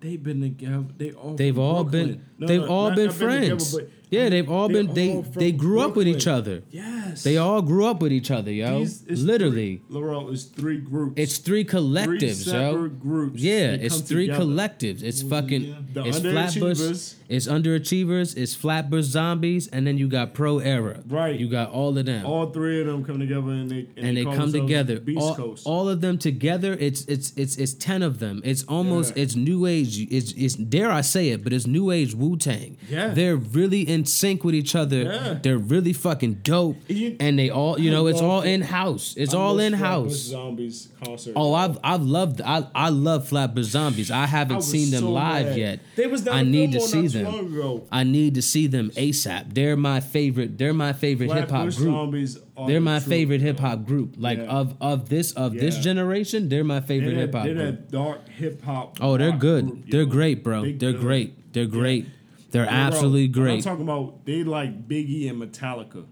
they've been together. They all They've all Brooklyn. been No, they've no, all been together, friends. but yeah, they've all been they all from they grew up with each other. Yes, They all grew up with each other, yo. These- Literally. three, Laurel is three groups. It's three three collectives, yo. groups. Yeah, They it's three together. collectives. It's What fucking again? The it's Flatbush, Underachievers. it's underachievers, it's Flatbush zombies, and then you got Pro Era. Right. You got all of them. All three of them come together and they and they call come together. Beast All, Coast. all of them together. It's it's it's it's ten of them. It's almost Yeah. it's new age. It's it's dare I say it, but it's new age Wu Tang. Yeah. they're really in sync with each other. Yeah. They're really fucking dope, You- and they all you know it's all in house. It's I all in house. Zombies concert. Oh, I've I've loved I I love Flatbush Zombies. I I haven't was seen them so live mad. yet. They was down I need to see them. I need to see them ASAP. They're my favorite. They're my favorite hip hop group. They're my favorite hip hop group. Like Yeah. of of this of this generation, they're my favorite hip hop they're that dark hip hop. Oh, they're good. group, they're great, bro. They They are good. great. They're great. They're Bro, absolutely I'm great. talking about they like Biggie and Metallica.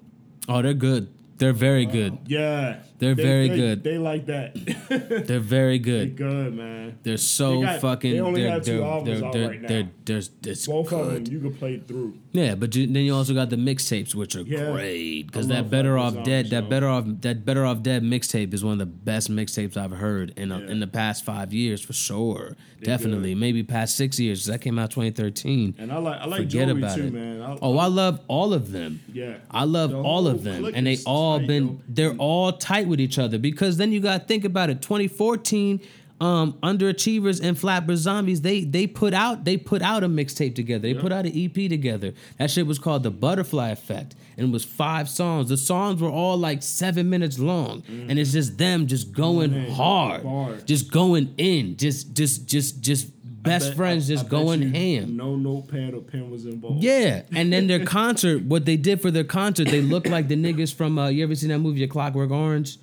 Oh, they're good. They're very good. Yeah, They're They- very they- good. They like that. *laughs* They're very good. good, man. They're so They got- fucking. they only they're, have two they're, albums they're, they're, right now. they're, they're, it's Both of good. them you can play through. Yeah, but you, then you also got the mixtapes, which are Yeah. great. Because that better off dead, that better off that better off dead mixtape is one of the best mixtapes I've heard in a, Yeah. in the past five years for sure. Definitely, maybe past six years. that came out 2013. And I like I like Forget Joey about too, it. man. I, Oh, I love all of them. yeah. I love all of them, and they all tight, been yo. they're all tight with each other because then you got to think about it. 2014, um, Underachievers and Flatbush Zombies, they they put out they put out a mixtape together. They put out an EP together. That shit was called The Butterfly Effect, and it was five songs. The songs were all like seven minutes long, and it's just them just going hard, just going in, just just just just best bet- friends just I going ham. No notepad or pen was involved. Yeah, and then their *laughs* concert, what they did for their concert, they looked like the niggas from. Uh, you ever seen that movie, A Clockwork Orange?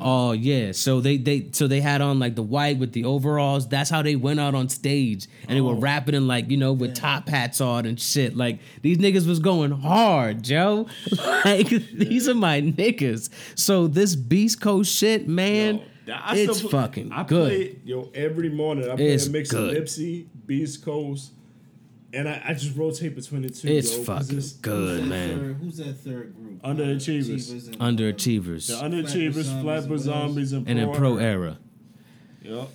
Oh yeah, so they they so they had on like the white with the overalls. That's how they went out on stage, and they were Oh. rapping in like you know with top hats on and shit. Like these niggas was going hard, Joe. *laughs* Like these are my niggas. So this Beast Coast shit, man, Yo, I it's play- fucking I good. Play, yo, every morning I play It's a mix good. of Nipsey, Beast Coast, and I, I just rotate between the two. It's yo, 'cause fucking it's good, Who's man. third- who's that third group? Underachievers. and, Underachievers. The Underachievers, Zombies, Flatbush? Zombies, and, and then Pro Era. Yo,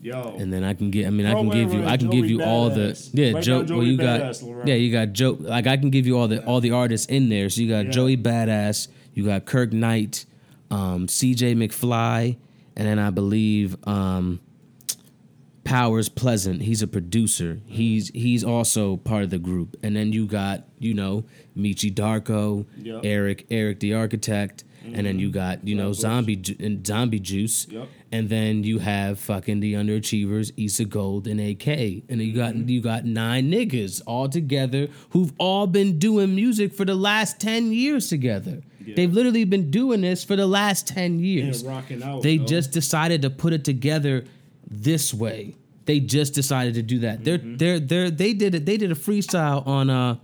yo. And then I can get. I mean, I can give you. I can give Joey you all the. Yeah, Right Joe. Well, Joey you got. Badass, Lorraine. Yeah, you got Joe. Like I can give you all the all the artists in there. So you got Yeah. Joey Badass. You got Kirk Knight, um, C.J. McFly, and then I believe um, Powers Pleasant. He's a producer. He's he's also part of the group. And then you got you know Meechy Darko, Yep. Eric Erick the Architect, and then you got you know Zombie Ju- and Zombie Juice. Yep. And then you have fucking the underachievers, Issa Gold and AK. And then you got Mm-hmm. you got nine niggas all together who've all been doing music for the last 10 years together. Yeah. They've literally been doing this for the last 10 years. Rocking out, They yo. just decided to put it together this way. They just decided to do that. They're Mm-hmm. they're they're they did it. They did a freestyle on uh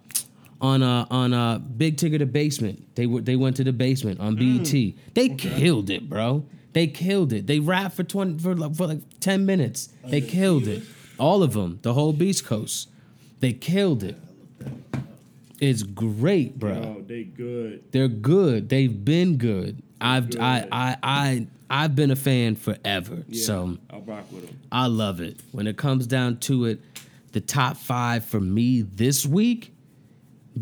on uh on uh Big Ticket the Basement. They were they went to the basement on BET. Mm. They killed it, bro. They killed it. They rapped for twenty for like, for like ten minutes. They killed it. All of them, the whole Beast Coast. They killed it. It's great, bro. Yo, they good. They're good. They've been good. I've Good. I I I I've been a fan forever. Yeah, So I'll rock with them. I love it. When it comes down to it, the top five for me this week,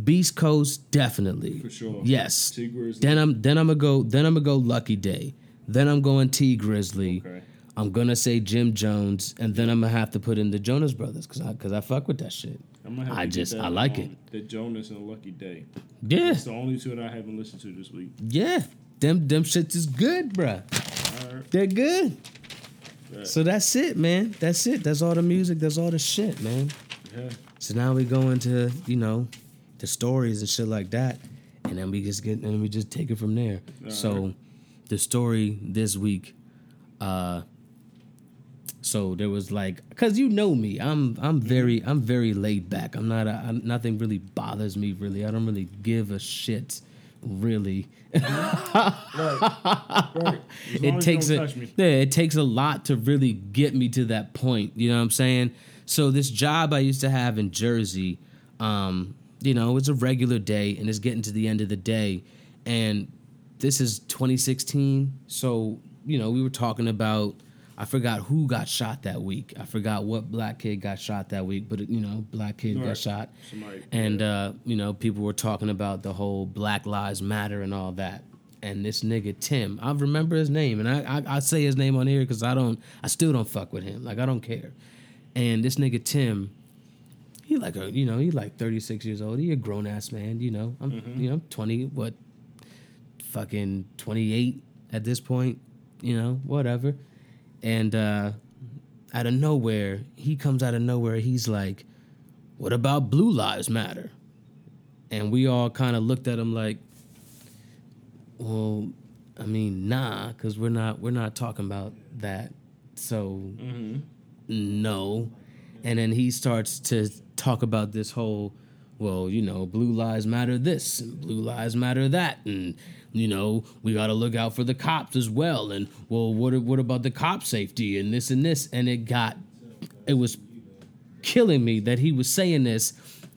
Beast Coast definitely. For sure. Yes. Tee Grizzley. Then I'm then I'm gonna go then I'm gonna go Lucky Daye. Then I'm going Tee Grizzley. Okay. I'm gonna say Jim Jones, and then I'm gonna have to put in the Jonas Brothers because I because I fuck with that shit. I'm gonna have I just- I like it. The Jonas and Lucky Daye. Yeah, It's the only two that I haven't listened to this week. yeah. Them them shits is good, bruh. They're good. Right. So that's it, man. That's it. That's all the music. That's all the shit, man. Yeah. So now we go into you know the stories and shit like that, and then we just get and we just take it from there. so the story this week, uh, so there was like, cause you know me, I'm I'm very I'm very laid back. I'm not a, I'm, nothing really bothers me really. I don't really give a shit, really. Right. Long it takes a me. yeah, it takes a lot to really get me to that point. You know what I'm saying? So this job I used to have in Jersey, um, you know, it's a regular day, and it's getting to the end of the day, and this is 2016. So you know, we were talking about. I forgot who got shot that week. I forgot what black kid got shot that week, but you know, black kid got shot, Somebody- and uh, you know, people were talking about the whole Black Lives Matter and all that. And this nigga Tim, I remember his name, and I I, I say his name on here because I don't, I still don't fuck with him. Like I don't care. And this nigga Tim, he like a you know he like 36 years old. He a grown ass man. You know I'm you know 20 what, fucking 28 at this point. You know whatever. And uh, out of nowhere, he comes out of nowhere. He's like, "What about Blue Lives Matter?" And we all kind of looked at him like, "Well, I mean, nah, because we're not we're not talking about that." So no. And then he starts to talk about this whole, well, you know, blue lives matter this and blue lives matter that. And, you know, we got to look out for the cops as well. And, well, what, what about the cop safety and this and this? And it got, it was killing me that he was saying this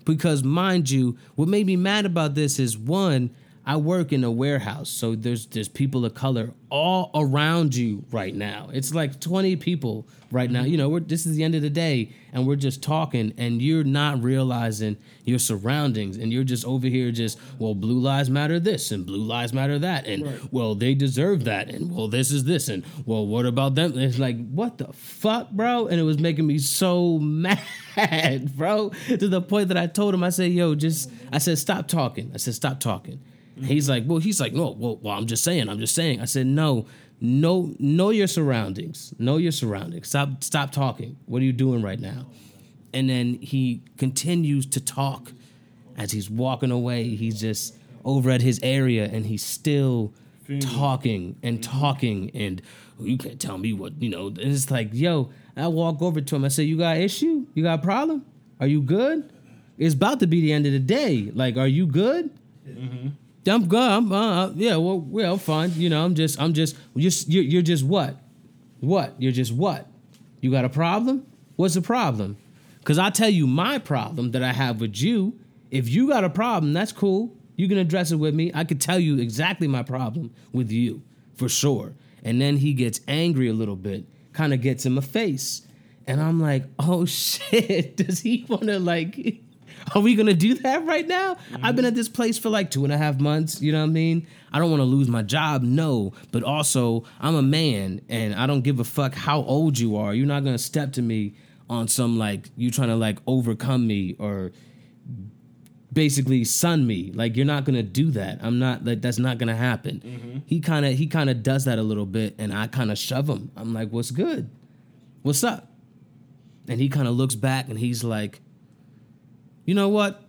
because, mind you, what made me mad about this is one, I work in a warehouse, so there's there's people of color all around you right now. It's like 20 people right now. You know, we're this is the end of the day and we're just talking and you're not realizing your surroundings and you're just over here just, well, blue lives matter this and blue lives matter that and Right. well, they deserve that and well, this is this and well, what about them? And it's like, what the fuck, bro? And it was making me so *laughs* mad, bro, to the point that I told him, I said, yo, just I said, stop talking. I said, stop talking. He's like, well, he's like, no, well, well, I'm just saying, I'm just saying. I said, no, no, know your surroundings. Know your surroundings. Stop stop talking. What are you doing right now? And then he continues to talk as he's walking away. He's just over at his area and he's still talking and talking and "Oh, you can't tell me what, you know, and it's like, yo, I walk over to him. I say, You got issue? You got a problem? Are you good? It's about to be the end of the day. Like, are you good? Mm-hmm. I'm good. I'm, uh, yeah, well, well, fine. You know, I'm just, I'm just, you're, you're, just what? What? You're just what? You got a problem? What's the problem? Because I tell you my problem that I have with you. If you got a problem, that's cool. You can address it with me. I could tell you exactly my problem with you for sure. And then he gets angry a little bit, kind of gets in my face. And I'm like, oh *laughs* shit, does he want to like, *laughs* are we gonna do that right now? I've been at this place for like two and a half months, you know what I mean? I don't wanna lose my job, no, but also I'm a man and I don't give a fuck how old you are. You're not gonna step to me on some like, you trying to like overcome me or basically son me. Like you're not gonna do that. I'm not like that's not gonna happen. Mm-hmm. He kind of he kind of does that a little bit, and I kind of shove him. I'm like, "What's good? What's up?" And he kind of looks back, and he's like, "You know what?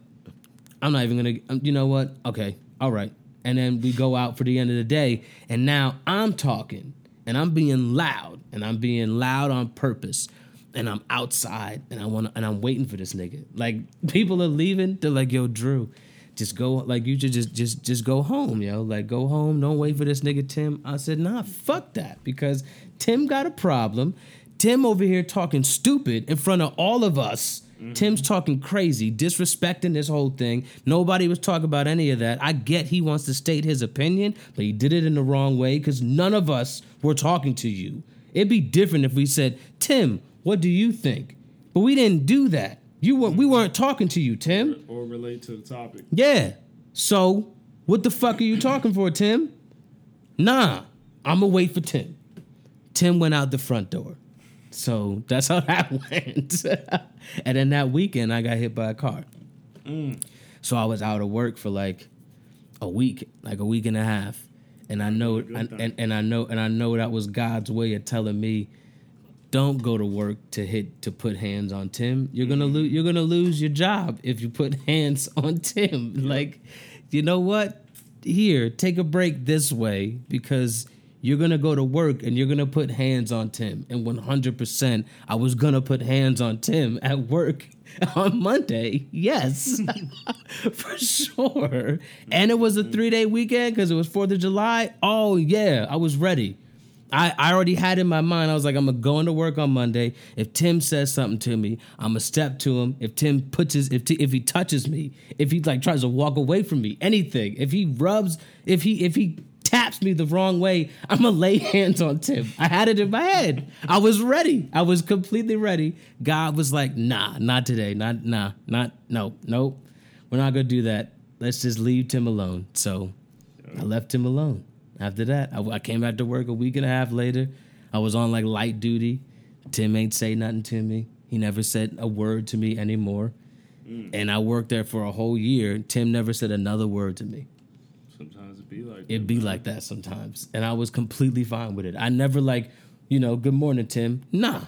I'm not even gonna. um, You know what? Okay, all right." And then we go out for the end of the day, and now I'm talking, and I'm being loud, and I'm being loud on purpose and I'm outside and I want and I'm waiting for this nigga. Like *laughs* people are leaving, they're like, "Yo, Drew, just go like you should just just just go home, yo. Like go home, don't wait for this nigga Tim." I said, "Nah, fuck that because Tim got a problem. Tim over here talking stupid in front of all of us." Tim's mm-hmm. talking crazy, disrespecting this whole thing. Nobody was talking about any of that. I get he wants to state his opinion, but he did it in the wrong way because none of us were talking to you. It'd be different if we said, Tim, what do you think? But we didn't do that. You weren't, we weren't talking to you, Tim. or relate to the topic. Yeah. So what the fuck are you talking for, Tim? Nah, I'ma wait for Tim. Tim went out the front door. So that's how *laughs* that went. and then that weekend I got hit by a car. So I was out of work for like a week, like a week and a half. And I know and, and, and I know and I know that was God's way of telling me don't go to work to hit to put hands on Tim. You're gonna mm-hmm. lose. You're gonna lose your job if you put *laughs* hands on Tim. Like, you know what? Here, take a break this way because you're gonna go to work and you're gonna put hands on Tim. And 100, percent I was gonna put hands on Tim at work *laughs* on Monday. Yes, *laughs* for sure. And it was a three day weekend because it was Fourth of July. Oh yeah, I was ready. I, I already had in my mind, I was like, I'm gonna go into work on Monday. If Tim says something to me, I'm gonna step to him. If Tim puts his, if t- if he touches me, if he like tries to walk away from me, anything, if he rubs, if he if he taps me the wrong way, I'm gonna lay hands on Tim. I had it in my head. I was ready. I was completely ready. God was like, Nah, not today. Not nah, not no, nope. We're not gonna do that. Let's just leave Tim alone. So I left him alone. After that, I, I came back to work a week and a half later. I was on like light duty. Tim ain't say nothing to me. He never said a word to me anymore. Mm. And I worked there for a whole year. Tim never said another word to me. It be like It'd be like that sometimes. And I was completely fine with it. I never like, you know, good morning, Tim. Nah.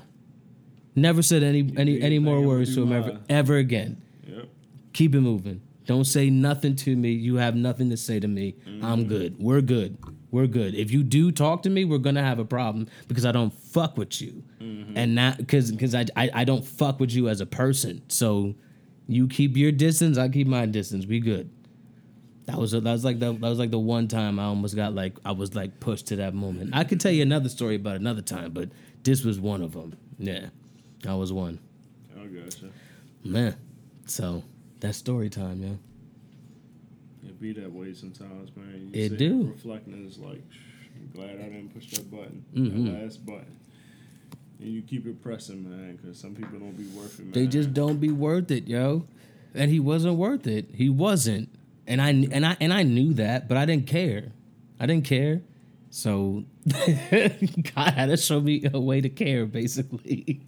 Never said any any any more words to him ever mine. ever again. Yep. Keep it moving. Don't say nothing to me. You have nothing to say to me. I'm good. We're good. We're good. If you do talk to me, we're gonna have a problem because I don't fuck with you, and not because because I, I I don't fuck with you as a person. So you keep your distance. I keep my distance. We good. That was that was like the that was like the one time I almost got like I was like pushed to that moment. I could tell you another story about another time, but this was one of them. Yeah, that was one. I gotcha. Man, so that's story time, yeah. It be that way sometimes, man. It sit do. Reflecting is like, I'm glad I didn't push that button, Mhm. that last button. And you keep it pressing, man, because some people don't be worth it, man. They just don't be worth it, yo. And he wasn't worth it. He wasn't. And I and I and I knew that, but I didn't care. I didn't care. So *laughs* God had to show me a way to care, basically.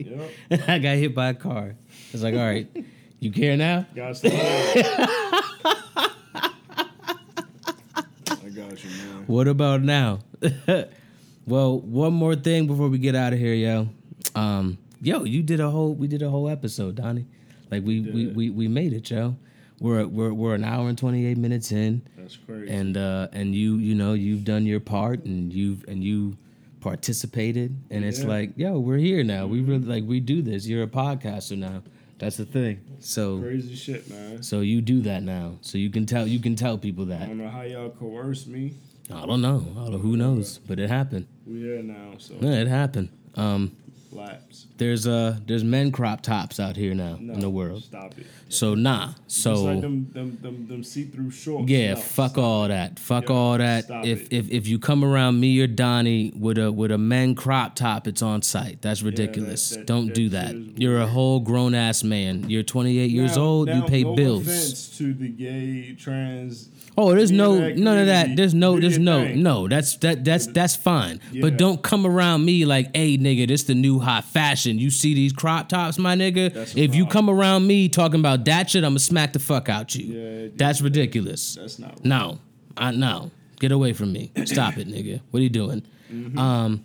Yep. *laughs* I got hit by a car. It's like, all right, you care now? Got I got you, man. What about now? *laughs* well, one more thing before we get out of here, yo. Um, yo, you did a whole we did a whole episode, Donnie. Like we we, did. we we made it, yo. We're we're we're an hour and twenty eight minutes in, That's crazy. and uh and you you know you've done your part and you've and you participated, and it's like yo, we're here now. We really like we do this. You're a podcaster now. That's the thing. So crazy shit, man. so you do that now. So you can tell you can tell people that. I don't know how y'all coerce me. I don't know. I don't. Who knows? But it happened. we're here now, so Yeah, it happened. Um, laps. there's uh, there's men crop tops out here now No, in the world. Stop it. So nah. It's like So them, them, them, them see-through shorts. yeah, No, fuck all it. that. Fuck Yeah, all that. If it. if if you come around me or Donnie with a with a men crop top, it's on site. That's ridiculous. that- Don't that do that. that. You're a whole grown ass man. You're 28 years Now- old. you pay no bills. offense to the gay, trans. Oh, there's no that none of that. There's no there's no thing. no. That's that that's that's fine. Yeah. But don't come around me like, hey nigga, this the new hot fashion. You see these crop tops, my nigga? If you come around me talking about that shit, I'ma smack the fuck out you. Yeah, that's ridiculous. That's not. No. I no. Get away from me. Stop it, nigga. What are you doing? Mm-hmm. Um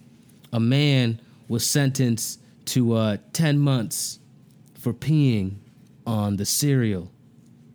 a man was sentenced to uh 10 months for peeing on the cereal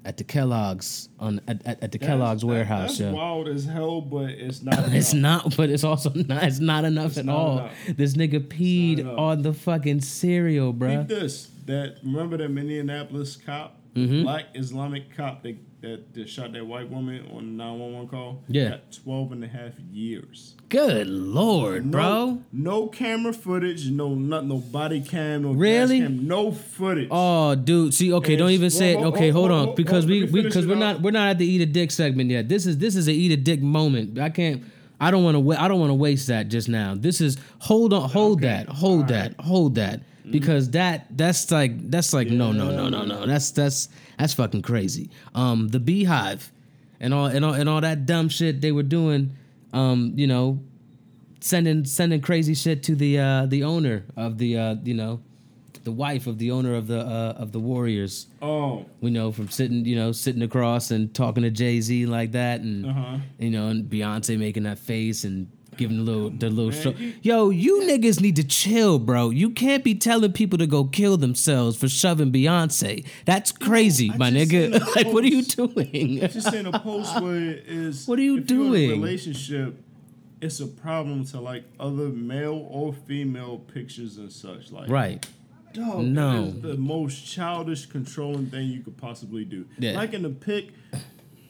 at the Kellogg's on at, at, at the That's- Kellogg's that- warehouse. That's yeah. wild as hell, but it's not. *laughs* It's not, but it's also *laughs* not. It's not enough at not all. enough. This nigga peed on the fucking cereal, Peep bruh. this. That remember that Minneapolis cop, Mm-hmm. black Islamic cop that, that that shot that white woman on the 911 call. Yeah. Got 12 and a half years. Good lord, No, bro. No camera footage. No, not no body cam. No Really? cam, no footage. Oh, dude. See, okay, don't even say it. Okay, hold on, because we we because we're not we're not at the eat a dick segment yet. This is this is a eat a dick moment. I can't. I don't want to. Wa- I don't want to waste that just now. This is hold on, hold Okay, that, hold all that, hold that, because mm-hmm. that that's like that's like no no no no no. That's that's that's fucking crazy. Um, the beehive, and all and all and all that dumb shit they were doing. Um, you know, sending sending crazy shit to the uh the owner of the uh you know the wife of the owner of the uh of the Warriors. Oh, We know from sitting you know sitting across and talking to Jay Z like that, and Uh-huh. you know and Beyonce making that face and giving the little the little show. Yo, you niggas need to chill, bro. You can't be telling people to go kill themselves for shoving Beyonce. That's crazy, I my nigga. *laughs* like, what are you doing? just in a post where it is. *laughs* What are you if you're in a doing? relationship, it's a problem to like other male or female pictures and such. Like, right. Dog, No. that is the most childish, controlling thing you could possibly do. Yeah. Like in the pic,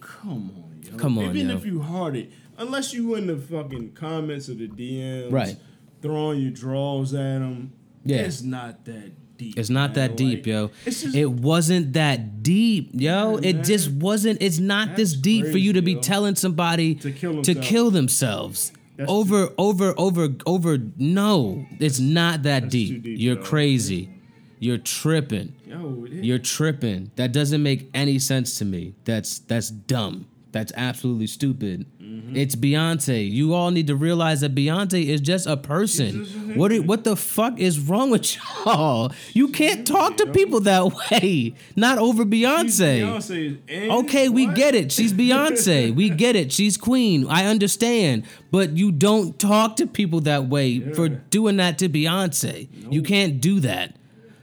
come on, yo. Come on, Even yo. if you hard it, unless you in the fucking comments or the DMs, Right. throwing your draws at them, Yeah. it's not that deep. It's not man. that deep, Like, yo. It's just it wasn't that deep, yo. Yeah, it just wasn't. It's not this deep for you to be yo. telling somebody To kill to themselves. kill themselves. Over, over, over, over. No, it's not that deep. deep, You're yo. crazy. You're tripping. yo, You're tripping. That doesn't make any sense to me. That's that's dumb. That's absolutely stupid. Mm-hmm. It's Beyonce. You all need to realize that Beyonce is just a person. Just What i- what the fuck is wrong with y'all? You can't talk to people that way. Not over Beyonce. Beyonce Okay, we get it. She's Beyonce. *laughs* we get it. She's queen. I understand. But you don't talk to people that way for doing that to Beyonce. You can't do that.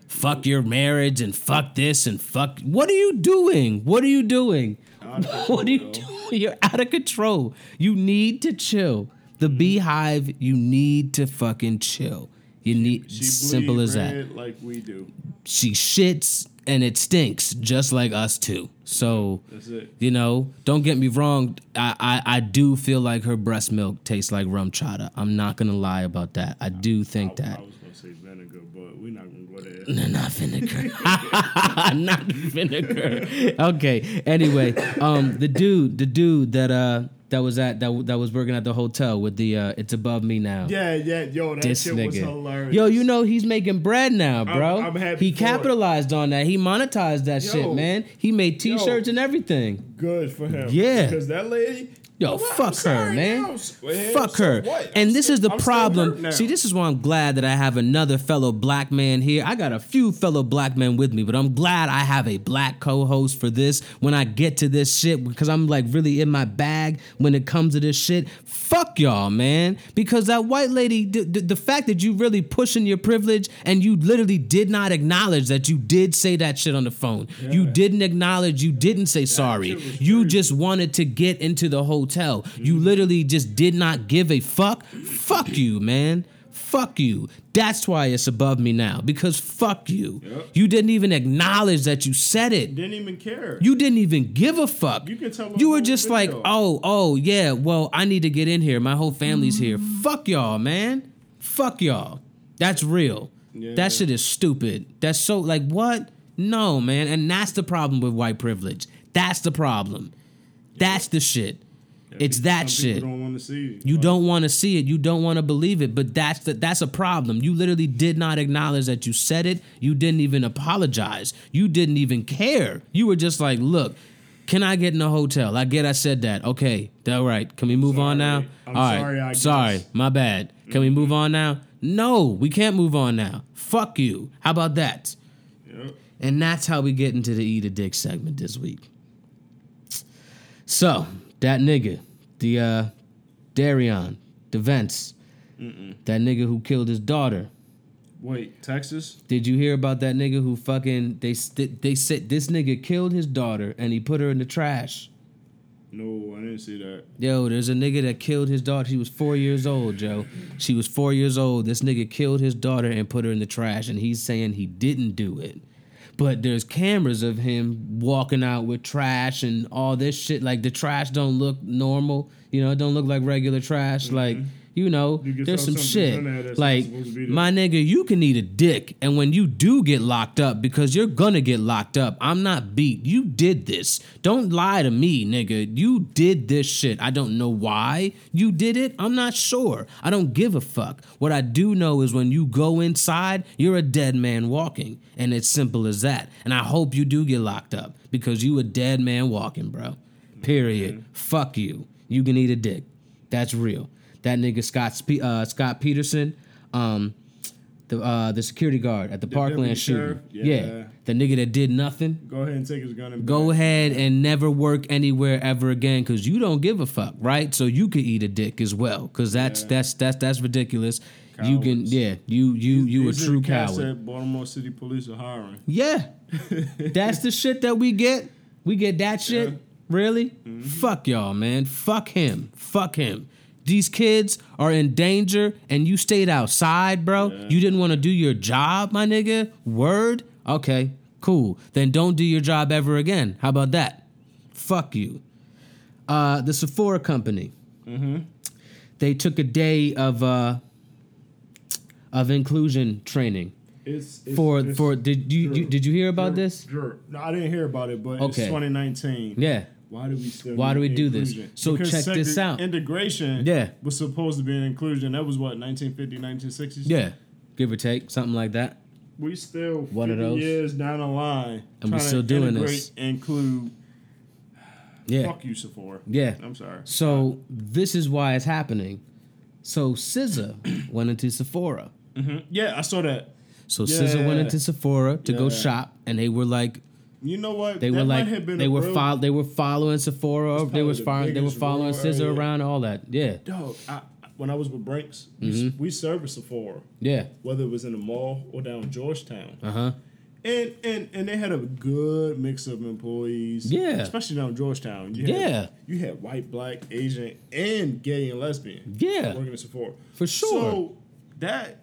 Fuck your marriage and fuck this and fuck. What are you doing? What are you doing? *laughs* What are you doing? *laughs* You're out of control. You need to chill. The mm-hmm. beehive, you need to fucking chill. You need She simple as that Like we do. she shits and it stinks just like us too. So That's it. you know, don't get me wrong. I, I I do feel like her breast milk tastes like RumChata. I'm not gonna lie about that. I do think I, that. I was gonna say vinegar, but we're not gonna go there. No, not vinegar. *laughs* *laughs* not vinegar. Okay. Anyway, um, the dude, the dude that uh that was at that that was working at the hotel with the uh it's above me now. Yeah, yeah, yo, that This shit was hilarious. Yo, you know he's making bread now, bro. I'm happy he for it. capitalized on that. He monetized that Yo. shit, man. He made t-shirts and everything. good for him. Yeah. because that lady. Yo, I'm fuck her, man. now. Fuck her. what? I'm And this still- is the I'm problem. See, this is why I'm glad that I have another fellow black man here. I got a few fellow black men with me, but I'm glad I have a black co-host for this when I get to this shit because I'm like really in my bag when it comes to this shit. Fuck y'all, man. Because that white lady, the, the, the fact that you really pushing your privilege and you literally did not acknowledge that you did say that shit on the phone. You didn't acknowledge you didn't say sorry. You just wanted to get into the hotel. You mm-hmm. literally just did not give a fuck. Fuck you, man. Fuck you. That's why it's above me now because fuck you. Yep. You didn't even acknowledge that you said it. didn't even care. You didn't even give a fuck. You can tell You were just like, oh, oh, yeah, well, I need to get in here. My whole family's here. Mm-hmm. Fuck y'all, man. Fuck y'all. That's real. Yeah. That shit is stupid. That's so, like, what? No, man. And that's the problem with white privilege. That's the problem. That's the shit. It's that shit. Don't want to see it. You don't want to see it. You don't want to believe it. But that's the, that's a problem. You literally did not acknowledge that you said it. You didn't even apologize. You didn't even care. You were just like, "Look, can I get in a hotel? I get I said that. Okay, all right. Can we move on now? I'm all right. sorry, sorry. My bad. Can we move on now? No, we can't move on now. Fuck you. How about that? Yep. And that's how we get into the eat a dick segment this week. So that nigga, the uh, Derion, the Vence, that nigga who killed his daughter. Wait, Texas? Did you hear about that nigga who fucking they st- they said this nigga killed his daughter and he put her in the trash? No, I didn't see that. Yo, there's a nigga that killed his daughter. She was four years old, Joe. She was four years old. This nigga killed his daughter and put her in the trash, and he's saying he didn't do it. But there's cameras of him walking out with trash and all this shit. Like the trash don't look normal. You know, it don't look like regular trash. Like, mm-hmm. You know, Mm-hmm. You there's some shit. in there that's not Like, supposed to be there. my nigga, you can eat a dick. And when you do get locked up, because you're gonna get locked up, I'm not beat. You did this. Don't lie to me, nigga. You did this shit. I don't know why you did it. I'm not sure. I don't give a fuck. What I do know is when you go inside, you're a dead man walking. And it's simple as that. And I hope you do get locked up because you a dead man walking, bro. Period. Fuck you. You can eat a dick. That's real. That nigga Scott Spe- uh, Scot Peterson, um, the uh, the security guard at the, deputy Parkland shooting. Yeah. Yeah. the nigga that did nothing. Go ahead and take his gun and Go back. ahead and never work anywhere ever again because you don't give a fuck, right? So you could eat a dick as well because that's Yeah. that's that's that's ridiculous. You can yeah you you you a These true coward. that Baltimore City Police are hiring. Yeah. *laughs* That's the shit that we get. We get that shit. Yeah. Really? Fuck y'all, man. Fuck him. Fuck him. These kids are in danger and you stayed outside, bro. You didn't want to do your job, my nigga. Word? Okay, cool. Then don't do your job ever again. How about that? Fuck you. Uh, the Sephora company. Mm-hmm. They took a day of uh, of inclusion training It's, it's for it's for did you, you did you hear about this? Drew. No, I didn't hear about it, but it's Okay. 2019. Yeah. Why do we still? Why do we do this? So Because check this out. Integration. Yeah. Was supposed to be an inclusion. That was what 1950, 1960s. Yeah. Give or take, something like that. We still One of 50 those. years down the line, And we're still doing this. Include. Yeah. Fuck you, Sephora. Yeah. I'm sorry. So this is why it's happening. So SZA *coughs* went into Sephora. Mm-hmm. Yeah, I saw that. So SZA went Yeah. into Sephora to go Yeah. shop, and they were like, You know what? they That were might like, have been they were real- they were following Sephora. They was following, they were following SZA around, all that. Yeah, Dog, I, when I was with Brinks, we, Mm-hmm. we serviced Sephora, yeah, whether it was in the mall or down Georgetown. uh huh. And, and and they had a good mix of employees. Yeah. Especially down Georgetown. You had, Yeah. You had white, black, Asian, and gay and lesbian. Yeah. Working at Sephora. For sure. So that,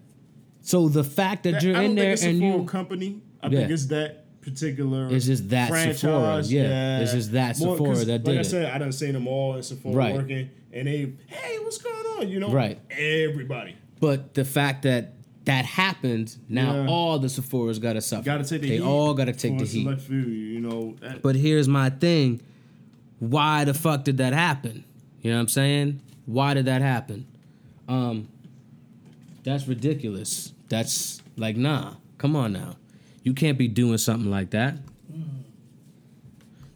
So the fact that, that you're in there it's and a you, company. I Yeah. think it's that particular It's just that franchise. Sephora. Yeah. It's just that More- Sephora that like did I it. said, I done seen them all in Sephora Right. working, and they, hey, what's going on? You know, Right. Everybody. But the fact that that happened. Now Yeah. all the Sephora's got to suffer. Got to take the they heat. all got to take the heat. few, you know. that- But here's my thing. Why the fuck did that happen? You know what I'm saying? Why did that happen? Um that's ridiculous. That's like nah. Come on now. You can't be doing something like that.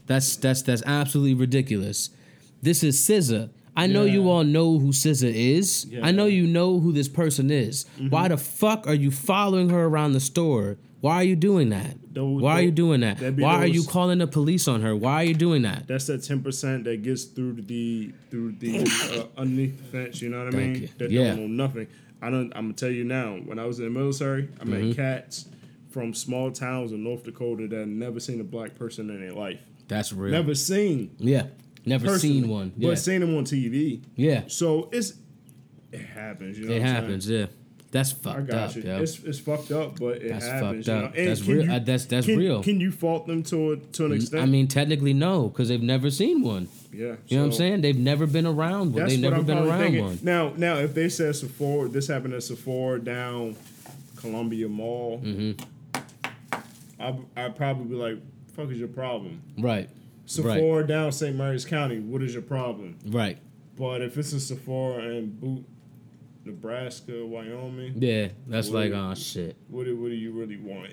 That's that's that's absolutely ridiculous. This is SZA. I know you all know who SZA is. Yeah. I know you know who this person is. Why the fuck are you following her around the store? Why are you doing that? Those- Why are you doing that? Why are you calling the police on her? Why are you doing that? that's that ten percent that gets through the through the *laughs* uh, underneath the fence. You know what I Thank mean? you. That Yeah. don't know nothing. I don't. I'm gonna tell you now. When I was in the military, I met Mm-hmm. cats from small towns in North Dakota that had never seen a black person in their life. That's real. Never seen. Yeah. Never personally, seen one. Yeah. but seen them on TV. yeah. So it's it happens. You know It I'm saying? happens. Yeah. That's I fucked got up, you. yo. It's, it's fucked up, but it That's happens. fucked you know? That's real- you- uh, that's- that's can- real. Can you fault them to a, to an extent? I mean, technically, no, because they've never seen one. yeah. You know what I'm saying? They've never been around one. That's They've what never I'm been around thinking. one. Now, now, if they said Sephora, this happened at Sephora down Columbia Mall, Mm-hmm. I I'd probably be like, "Fuck is your problem?" Right. Sephora down St. Mary's County, what is your problem? Right. But if it's a Sephora in Boot, Nebraska, Wyoming, Yeah. That's like, Well, oh, shit. what do, what do you really want?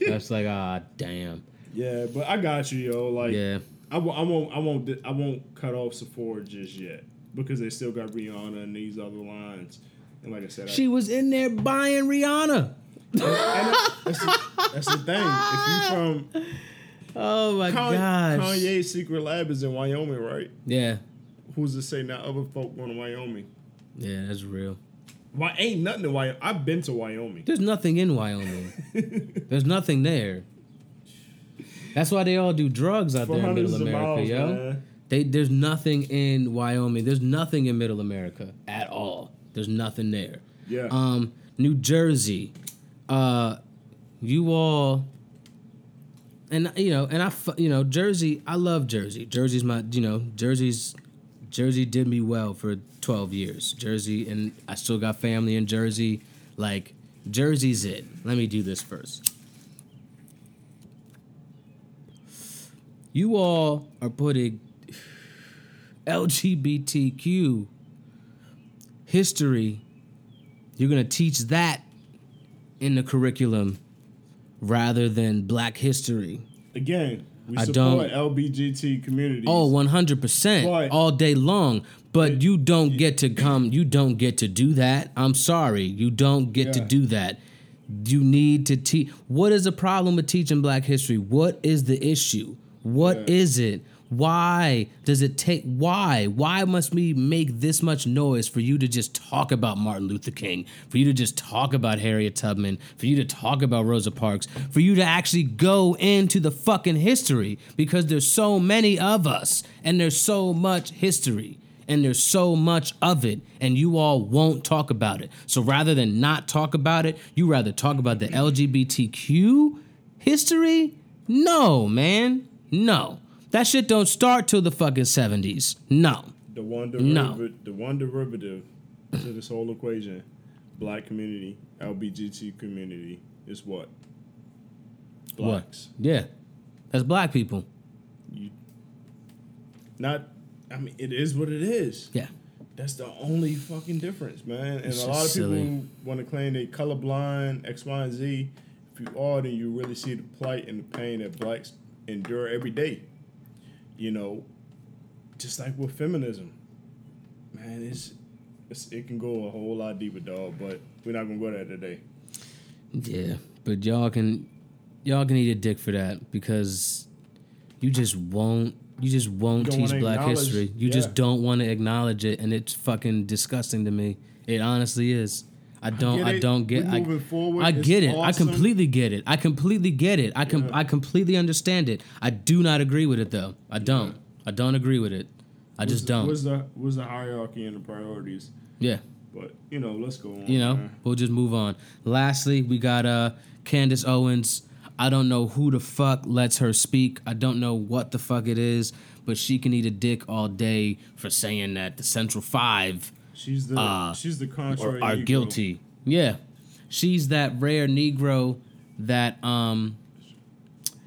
*laughs* That's like, ah, damn. yeah, but I got you, yo. Like, Yeah. I, won't- I won't, I won't, I won't cut off Sephora just yet because they still got Rihanna and these other lines. And like I said, I, She was in there buying Rihanna. That's, the, that's the thing. If you from Oh, my Kanye, gosh. Kanye's secret lab is in Wyoming, right? Yeah. Who's to say not other folk going to Wyoming? Yeah, that's real. Why ain't nothing in Wyoming? I've been to Wyoming. There's nothing in Wyoming. *laughs* There's nothing there. That's why they all do drugs out For there in Middle America, miles, yo. man. They there's nothing in Wyoming. There's nothing in Middle America at all. There's nothing there. Yeah. Um, New Jersey, uh, you all, and you know, and I, you know, Jersey. I love Jersey. Jersey's my, you know, Jersey's, Jersey did me well for twelve years. Jersey, and I still got family in Jersey. Like Jersey's it. Let me do this first. You all are putting LGBTQ history. You're going to teach that in the curriculum rather than black history. Again, we I support don't- LBGT communities. Oh, 100% But- all day long. But you don't get to come, you don't get to do that. I'm sorry. You don't get to do that. You need to teach. What is the problem with teaching black history? What is the issue? What Yeah. is it? Why does it take why? Why must we make this much noise for you to just talk about Martin Luther King, for you to just talk about Harriet Tubman, for you to talk about Rosa Parks, for you to actually go into the fucking history because there's so many of us and there's so much history and there's so much of it and you all won't talk about it. So rather than not talk about it, you rather talk about the LGBTQ history? No, man. No. That shit don't start till the fucking 70s. No. the one No. derivative, the one derivative to this whole equation, black community, LBGT community, is what? Blacks. What? Yeah. That's black people. Not. I mean, it is what it is. Yeah. That's the only fucking difference, man. And It's a lot of people silly. want to claim they colorblind, X, Y, and Z. If you are, then you really see the plight and the pain that blacks endure every day. You know, just like with feminism, man, it's, it's it can go a whole lot deeper, dog. But we're not gonna go there today. Yeah. But y'all can y'all can eat a dick for that because you just won't you just won't teach black history. You yeah. just don't want to acknowledge it and it's fucking disgusting to me. It honestly is. I don't get I, don't get I, moving forward. I get it. awesome. I completely get it. I completely get it. I com- Yeah. I completely understand it. I do not agree with it though. I don't. I don't agree with it. I just don't. What's the what's the hierarchy and the priorities? yeah. But you know, let's go on. You know, man. we'll just move on. Lastly, we got uh Candace Owens. I don't know who the fuck lets her speak. I don't know what the fuck it is, but she can eat a dick all day for saying that the Central Five she's the uh, she's the contrary. are Negro. guilty. Yeah. she's that rare Negro that um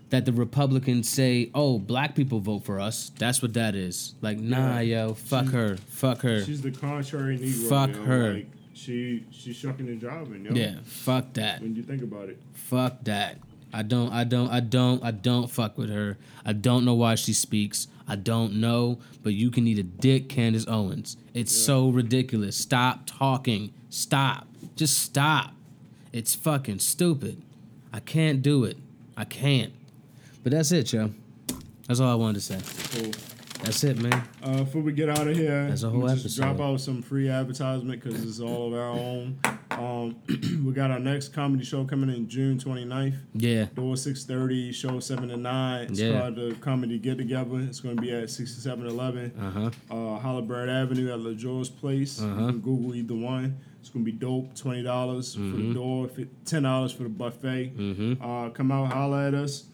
that the Republicans say, "Oh, black people vote for us." That's what that is. Like, nah, yo, fuck her, fuck her. She's the contrary Negro. Fuck yo. her. Like, she she's shucking and jiving, yo. Yeah, fuck that. When you think about it. Fuck that. I don't, I don't, I don't, I don't fuck with her. I don't know why she speaks. I don't know, but you can eat a dick, Candace Owens. It's so ridiculous. Stop talking. Stop. Just stop. It's fucking stupid. I can't do it. I can't. But that's it, yo. That's all I wanted to say. Cool. That's it, man. Uh, before we get out of here, That's a whole we'll just drop out some free advertisement because it's all of our own. Um, *clears throat* we got our next comedy show coming in June 29th. Yeah. Door 630, show 7 to 9. It's Yeah. called the Comedy Get Together. It's going to be at 6711 Uh huh. uh, Holabird Avenue at LaJoy's Place. Uh-huh. You can Google either one. It's going to be dope. $20 for the door, $10 for the buffet. Mm-hmm. Uh, come out, holla at us.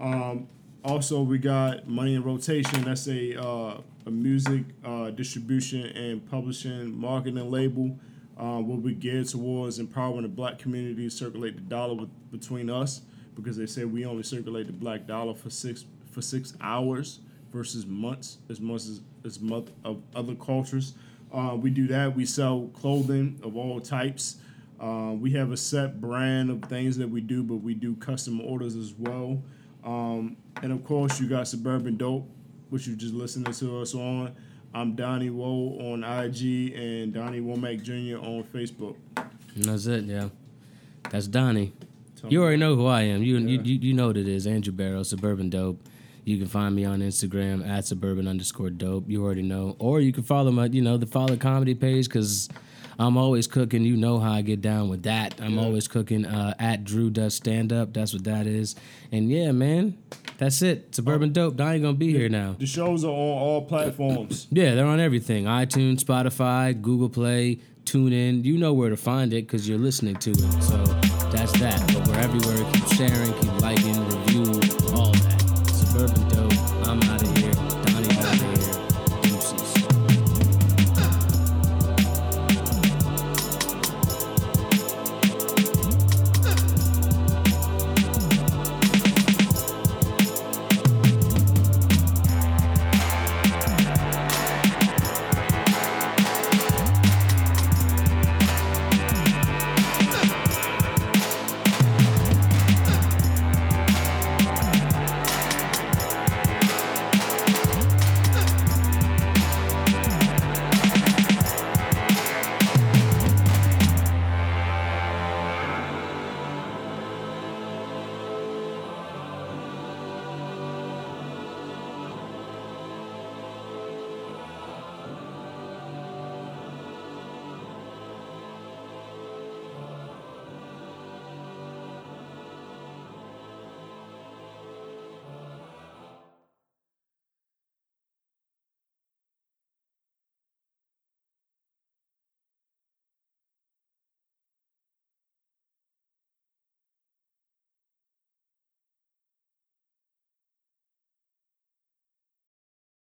Um, also, we got Money in Rotation. That's a uh, a music uh, distribution and publishing marketing label. Uh, will be geared towards empowering the black community to circulate the dollar with, between us because they say we only circulate the black dollar for six for six hours versus months as much as as month of other cultures. Uh, we do that. We sell clothing of all types. Uh, we have a set brand of things that we do, but we do custom orders as well. Um, and of course, you got Suburban Dope, which you just listening to us on. I'm Donnie Woe on IG and Donnie Womack Jr. on Facebook. And that's it, yeah. That's Donnie. Tell You already know who I am. You, Yeah. you you know what it is. Andrew Barrow, Suburban Dope. You can find me on Instagram at suburban underscore dope. You already know. Or you can follow my, you know, the follow comedy page because I'm always cooking. You know how I get down with that. I'm Yeah. always cooking uh, at Drew Does Stand Up. That's what that is. And yeah, man, that's it. Suburban Dope. Donnie gonna be here now. The shows are on all platforms. Yeah, they're on everything iTunes, Spotify, Google Play, TuneIn. You know where to find it because you're listening to it. So that's that. But we're everywhere. Keep sharing, keep liking,